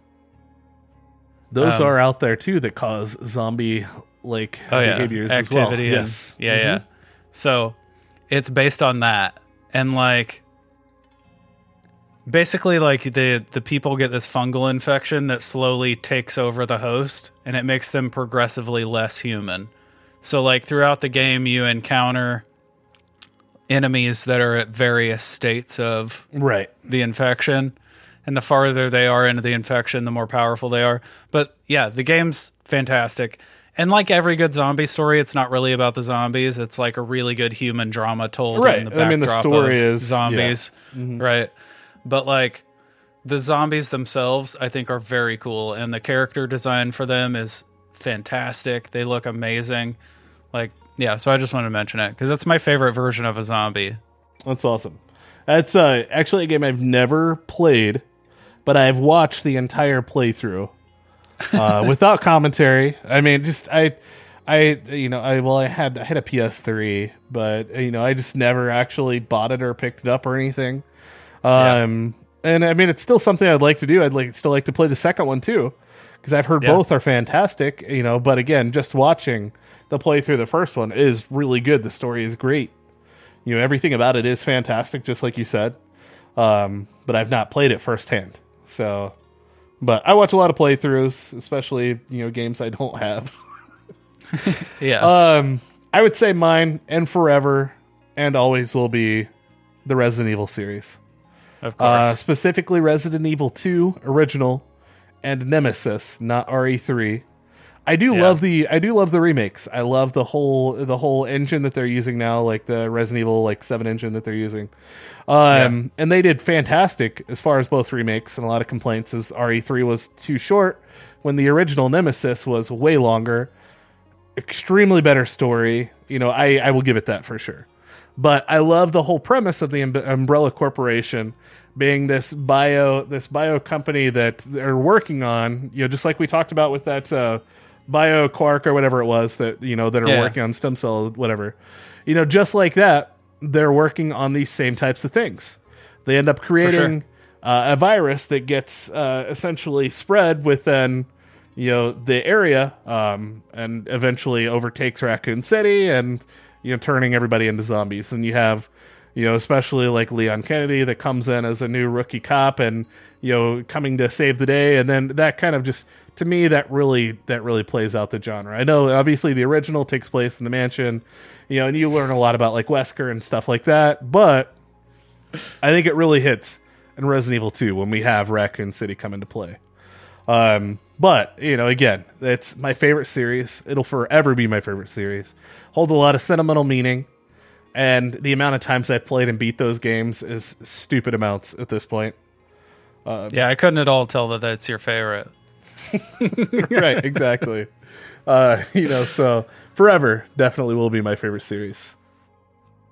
Those Um, are out there too that cause zombie like Oh yeah, behaviors activity. as well. and- Yes. yeah, Mhm. yeah. So it's based on that, and like basically, like the the people get this fungal infection that slowly takes over the host, and it makes them progressively less human. So like throughout the game, you encounter enemies that are at various states of Right. the infection. And the farther they are into the infection the more powerful they are. But yeah the game's fantastic. And like every good zombie story it's not really about the zombies. It's like a really good human drama told Right. in the I mean, the backdrop story of is- zombies mm-hmm. right? But like the zombies themselves i think are very cool. And the character design for them is fantastic they look amazing like yeah so i just wanted to mention it because that's my favorite version of a zombie That's awesome. That's uh, actually a game I've never played, but I've watched the entire playthrough uh, without commentary. I mean, just I, I you know I well I had I had a PS3, but you know I just never actually bought it or picked it up or anything. Um, and I mean it's still something I'd like to do. I'd like still like to play the second one too, because I've heard Yeah. both are fantastic. You know, but again, just watching the playthrough the first one is really good. The story is great. You know everything about it is fantastic just like you said. Um, but i've not played it firsthand. So but i watch a lot of playthroughs especially you know games i don't have. Yeah. Um, i would say mine and forever and always will be the resident evil series. Of course. Uh, specifically resident evil 2 original and nemesis not re3 I do Yeah. love the I do love the remakes. I love the whole the whole engine that they're using now, like the Resident Evil like seven engine that they're using. Um, and they did fantastic as far as both remakes. And a lot of complaints is RE3 was too short when the original Nemesis was way longer. Extremely better story. You know, I I will give it that for sure. But I love the whole premise of the Um- Umbrella Corporation being this bio this bio company that they're working on. You know, just like we talked about with that uh, Bioquark or whatever it was that you know that are Yeah. working on stem cell whatever. You know, just like that, they're working on these same types of things. They end up creating uh, a virus that gets uh, essentially spread within you know the area um, and eventually overtakes Raccoon City and you know turning everybody into zombies. And you have you know especially like Leon Kennedy that comes in as a new rookie cop and you know coming to save the day, and then that kind of just to me that really that really plays out the genre. I know obviously the original takes place in the mansion, you know, and you learn a lot about like Wesker and stuff like that, but I think it really hits in Resident Evil 2 when we have Raccoon City come into play. Um, but you know, again, it's my favorite series. It'll forever be my favorite series. Holds a lot of sentimental meaning, and the amount of times I've played and beat those games is stupid amounts at this point. yeah, I couldn't at all tell that that's your favorite. right, exactly. Uh, you know, so forever definitely will be my favorite series.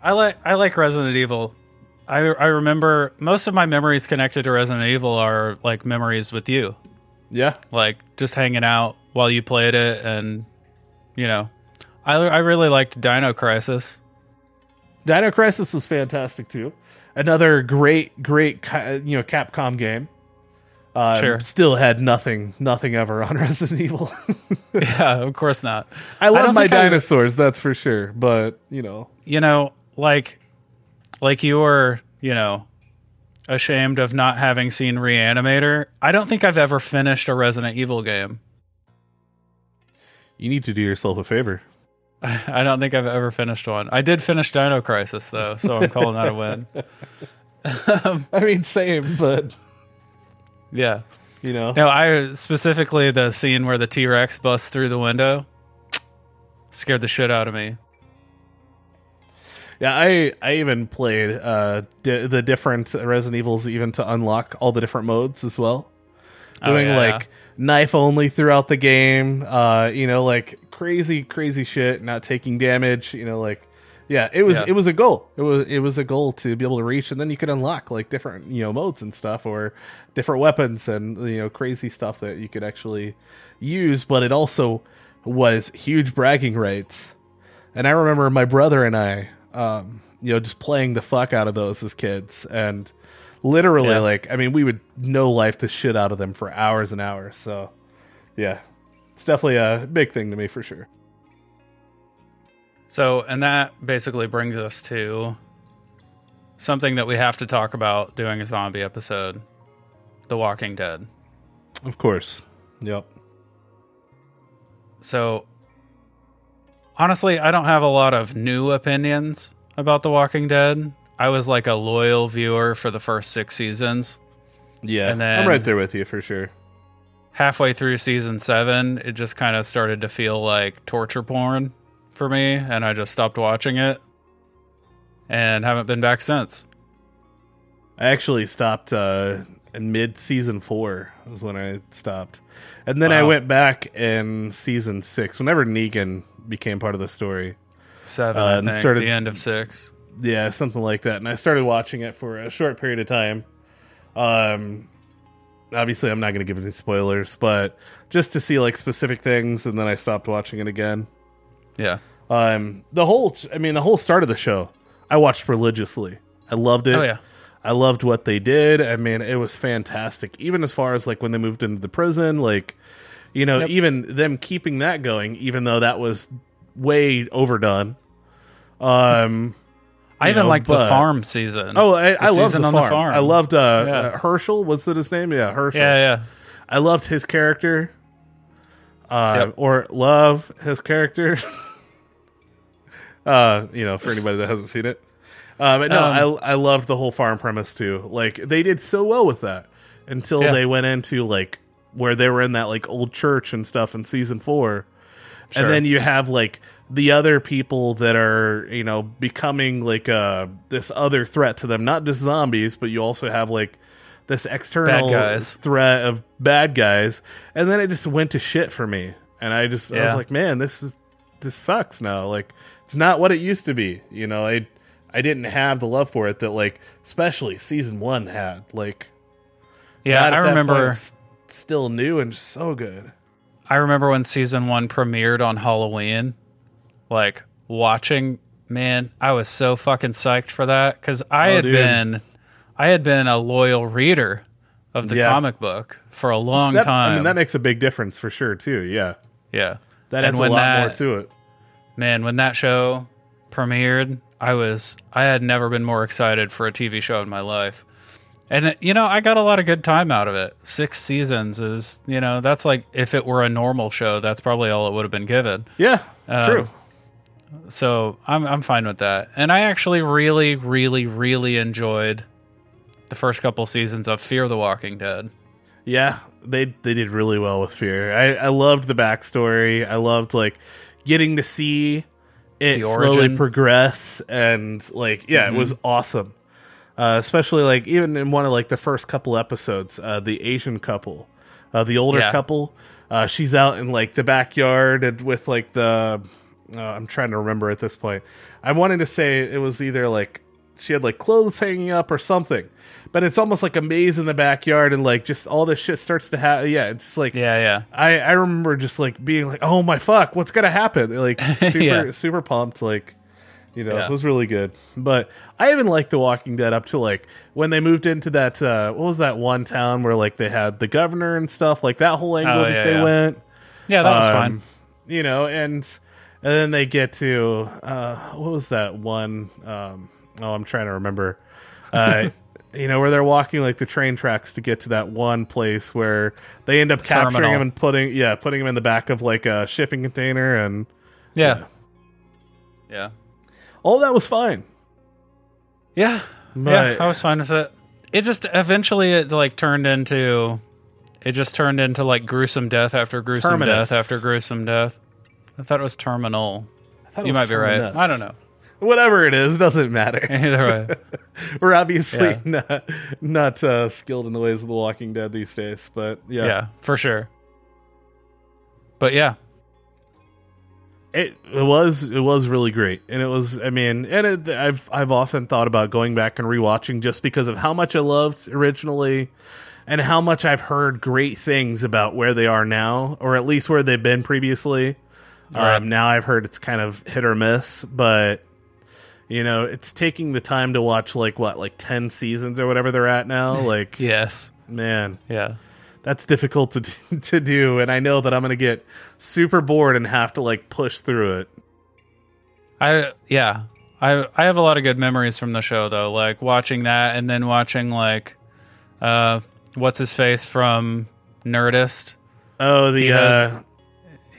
I like I like Resident Evil. I I remember most of my memories connected to Resident Evil are like memories with you, Yeah, like just hanging out while you played it, and you know, I I really liked Dino Crisis. Dino Crisis was fantastic too. Another great, great, you know, Capcom game. Um, Sure. Still had nothing, nothing ever on Resident Evil. yeah, of course not. I love don't my think I- dinosaurs, that's for sure. But you know, you know, like like you were, you know, ashamed of not having seen Reanimator. I don't think I've ever finished a Resident Evil game. you need to do yourself a favor. I don't think I've ever finished one. I did finish Dino Crisis though, so I'm calling that a win. I mean, same, but Yeah. you know, No, I specifically the scene where the T Rex busts through the window scared the shit out of me. yeah. I I even played uh di- the different Resident Evils even to unlock all the different modes as well. Oh, Doing yeah. like knife only throughout the game. Uh, you know, like crazy, crazy shit, not taking damage. You know, like yeah, it was Yeah. it was a goal. It was it was a goal to be able to reach, and then you could unlock like different you know modes and stuff, or different weapons and you know crazy stuff that you could actually use. But it also was huge bragging rights. And I remember my brother and I um, you know, just playing the fuck out of those as kids, and literally, Yeah. like, I mean, we would no life the shit out of them for hours and hours. So, yeah, it's definitely a big thing to me for sure. So, and that basically brings us to something that we have to talk about doing a zombie episode The Walking Dead. Of course. Yep. So, honestly, I don't have a lot of new opinions about The Walking Dead. I was like a loyal viewer for the first six seasons. Yeah, And then- I'm right there with you for sure. Halfway through season seven, it just kind of started to feel like torture porn for me, and I just stopped watching it and haven't been back since. I actually stopped uh, in mid season four was when I stopped, and then I went back in season six whenever Negan became part of the story. Seven, Uh, and think, started- the end of six. Yeah, something like that. And I started watching it for a short period of time. Um, obviously, I'm not going to give any spoilers, but just to see like specific things, and then I stopped watching it again. Yeah. Um, the whole, I mean, the whole start of the show, I watched religiously. I loved it. Oh, yeah. I loved what they did. I mean, it was fantastic. Even as far as like when they moved into the prison, like you know, Yep. even them keeping that going, even though that was way overdone. Um. I even know, liked the farm season. Oh, I, I loved the on farm. the farm. I loved uh, Yeah. uh, Hershel. Was that his name? Yeah, Hershel. Yeah, yeah. I loved his character. Uh, Yep. or love his character. uh, you know, for anybody that hasn't seen it. Uh, but no, Um, I I loved the whole farm premise too. Like they did so well with that until Yeah. they went into like where they were in that like old church and stuff in season four. Sure. And then you have like the other people that are, you know, becoming like uh this other threat to them, not just zombies, but you also have like this external guys. threat of bad guys. And then it just went to shit for me. And I just I was like, man, this is this sucks now. Like it's not what it used to be. You know, I I didn't have the love for it that like especially season 1 had. Like Yeah, I remember. point still new and just so good. I remember when season one premiered on Halloween. Like watching, man, I was so fucking psyched for that because I Oh, had dude. been, I had been a loyal reader of the Yeah. comic book for a long That- time. I mean that makes a big difference for sure too. Yeah. yeah, That adds a lot that- more to it. man, when that show premiered, I was, I had never been more excited for a TV show in my life. And you know, I got a lot of good time out of it. Six seasons is, you know, that's like if it were a normal show, that's probably all it would have been given. Yeah, Um, true. So I'm I'm fine with that. And I actually really, really, really enjoyed the first couple seasons of Fear the Walking Dead. Yeah, they they did really well with Fear. I, I loved the backstory. I loved like getting to see it slowly progress and like yeah, it was Mm-hmm. awesome. Uh, especially like even in one of like the first couple episodes, uh, the Asian couple, uh, the older Yeah. couple, uh, she's out in like the backyard and with like the uh, I'm trying to remember at this point. I wanted to say it was either like she had like clothes hanging up or something, but it's almost like a maze in the backyard and like just all this shit starts to happen. Yeah, it's just like Yeah, yeah. I I remember just like being like, oh my fuck, what's gonna happen? Like super Yeah. super pumped. Like you know, Yeah. it was really good. But I even liked The Walking Dead up to like when they moved into that uh what was that one town where like they had the governor and stuff, like that whole angle Oh, that yeah, they went. Yeah, that was Um, fine. You know, and and then they get to uh what was that one um oh I'm trying to remember. Uh You know where they're walking like the train tracks to get to that one place where they end up capturing Terminal. him and putting yeah putting him in the back of like a shipping container and Yeah. Yeah. all that was fine. Yeah. But yeah, I was fine with it. It just eventually it like turned into it just turned into like gruesome death after gruesome Terminus. death after gruesome death. I thought it was terminal. I thought it You might be right. I don't know. Whatever it is, doesn't matter. Either way. We're obviously Yeah. not not uh, skilled in the ways of The Walking Dead these days, but yeah, yeah, for sure. But yeah, it, it was it was really great, and it was I mean, and it, I've I've often thought about going back and rewatching just because of how much I loved originally, and how much I've heard great things about where they are now, or at least where they've been previously. Right. Um, now I've heard it's kind of hit or miss, but you know, it's taking the time to watch like what, like 10 seasons or whatever they're at now. Like, Yes. man, Yeah. that's difficult to to do and I know that I'm going to get super bored and have to like push through it. I yeah. I I have a lot of good memories from the show though, like watching that and then watching like uh what's his face from Nerdist. Oh, the He uh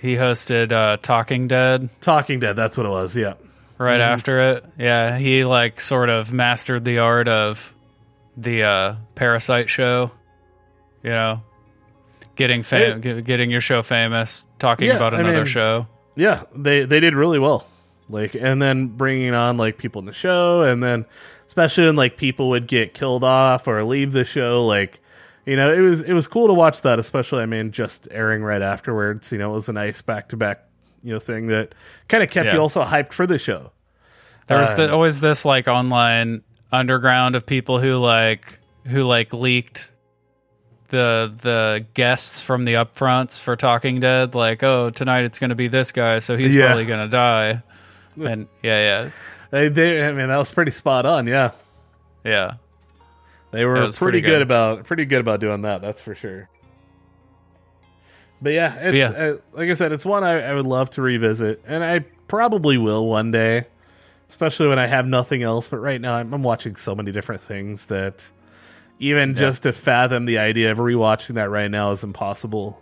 He hosted uh Talking Dead Talking Dead, that's what it was. Yeah. right after it. Yeah, he like sort of mastered the art of the uh Parasite show. You know, getting fam- ge- getting your show famous, talking Yeah, about I another mean- show. Yeah, they they did really well. Like and then bringing on like people in the show and then especially when like people would get killed off or leave the show like you know, it was it was cool to watch that, especially I mean just airing right afterwards, you know, it was a nice back-to-back, you know, thing that kind of kept Yeah. you also hyped for the show. There was Uh, the, always this like online underground of people who like who like leaked the the guests from the upfronts for Talking Dead. Like, oh, tonight it's going to be this guy, so he's Yeah. probably going to die. And yeah, They, they I mean, that was pretty spot on, yeah. yeah, yeah. They were pretty, pretty good. good. about pretty good about doing that. That's for sure. But yeah, it's yeah. Uh, like I said, it's one I, I would love to revisit, and I probably will one day, especially when I have nothing else. But right now, I'm, I'm watching so many different things that even just to fathom the idea of rewatching that right now is impossible.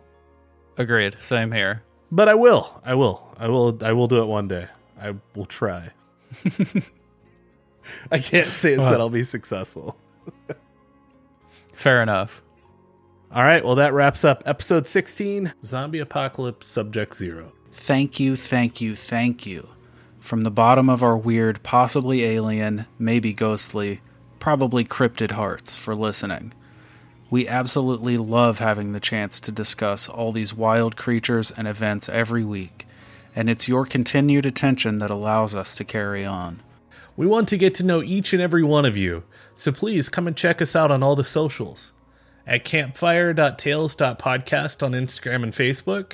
Agreed. Same here. But I will, I will, I will, I will do it one day. I will try. I can't say it's that I'll be successful. Fair enough. All right, well, that wraps up episode 16 Zombie Apocalypse Subject Zero. Thank you, thank you, thank you. From the bottom of our weird, possibly alien, maybe ghostly, probably cryptid hearts for listening. We absolutely love having the chance to discuss all these wild creatures and events every week, and it's your continued attention that allows us to carry on. We want to get to know each and every one of you, so please come and check us out on all the socials at campfire.tales.podcast on Instagram and Facebook,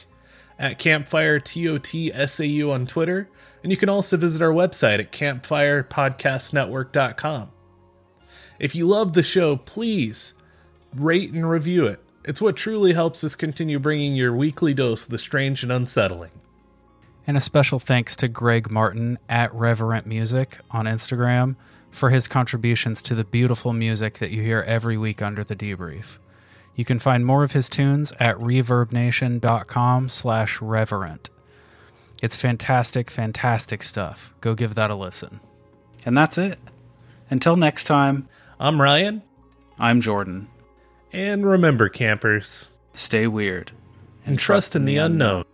at campfire TOTSAU on Twitter, and you can also visit our website at campfirepodcastnetwork.com. If you love the show, please rate and review it. It's what truly helps us continue bringing your weekly dose of the strange and unsettling. And a special thanks to Greg Martin at Reverent Music on Instagram for his contributions to the beautiful music that you hear every week under the debrief. You can find more of his tunes at reverbnation.com slash reverent. It's fantastic, fantastic stuff. Go give that a listen. And that's it. Until next time, I'm Ryan, I'm Jordan. and remember, campers, Stay weird and trust in the unknown.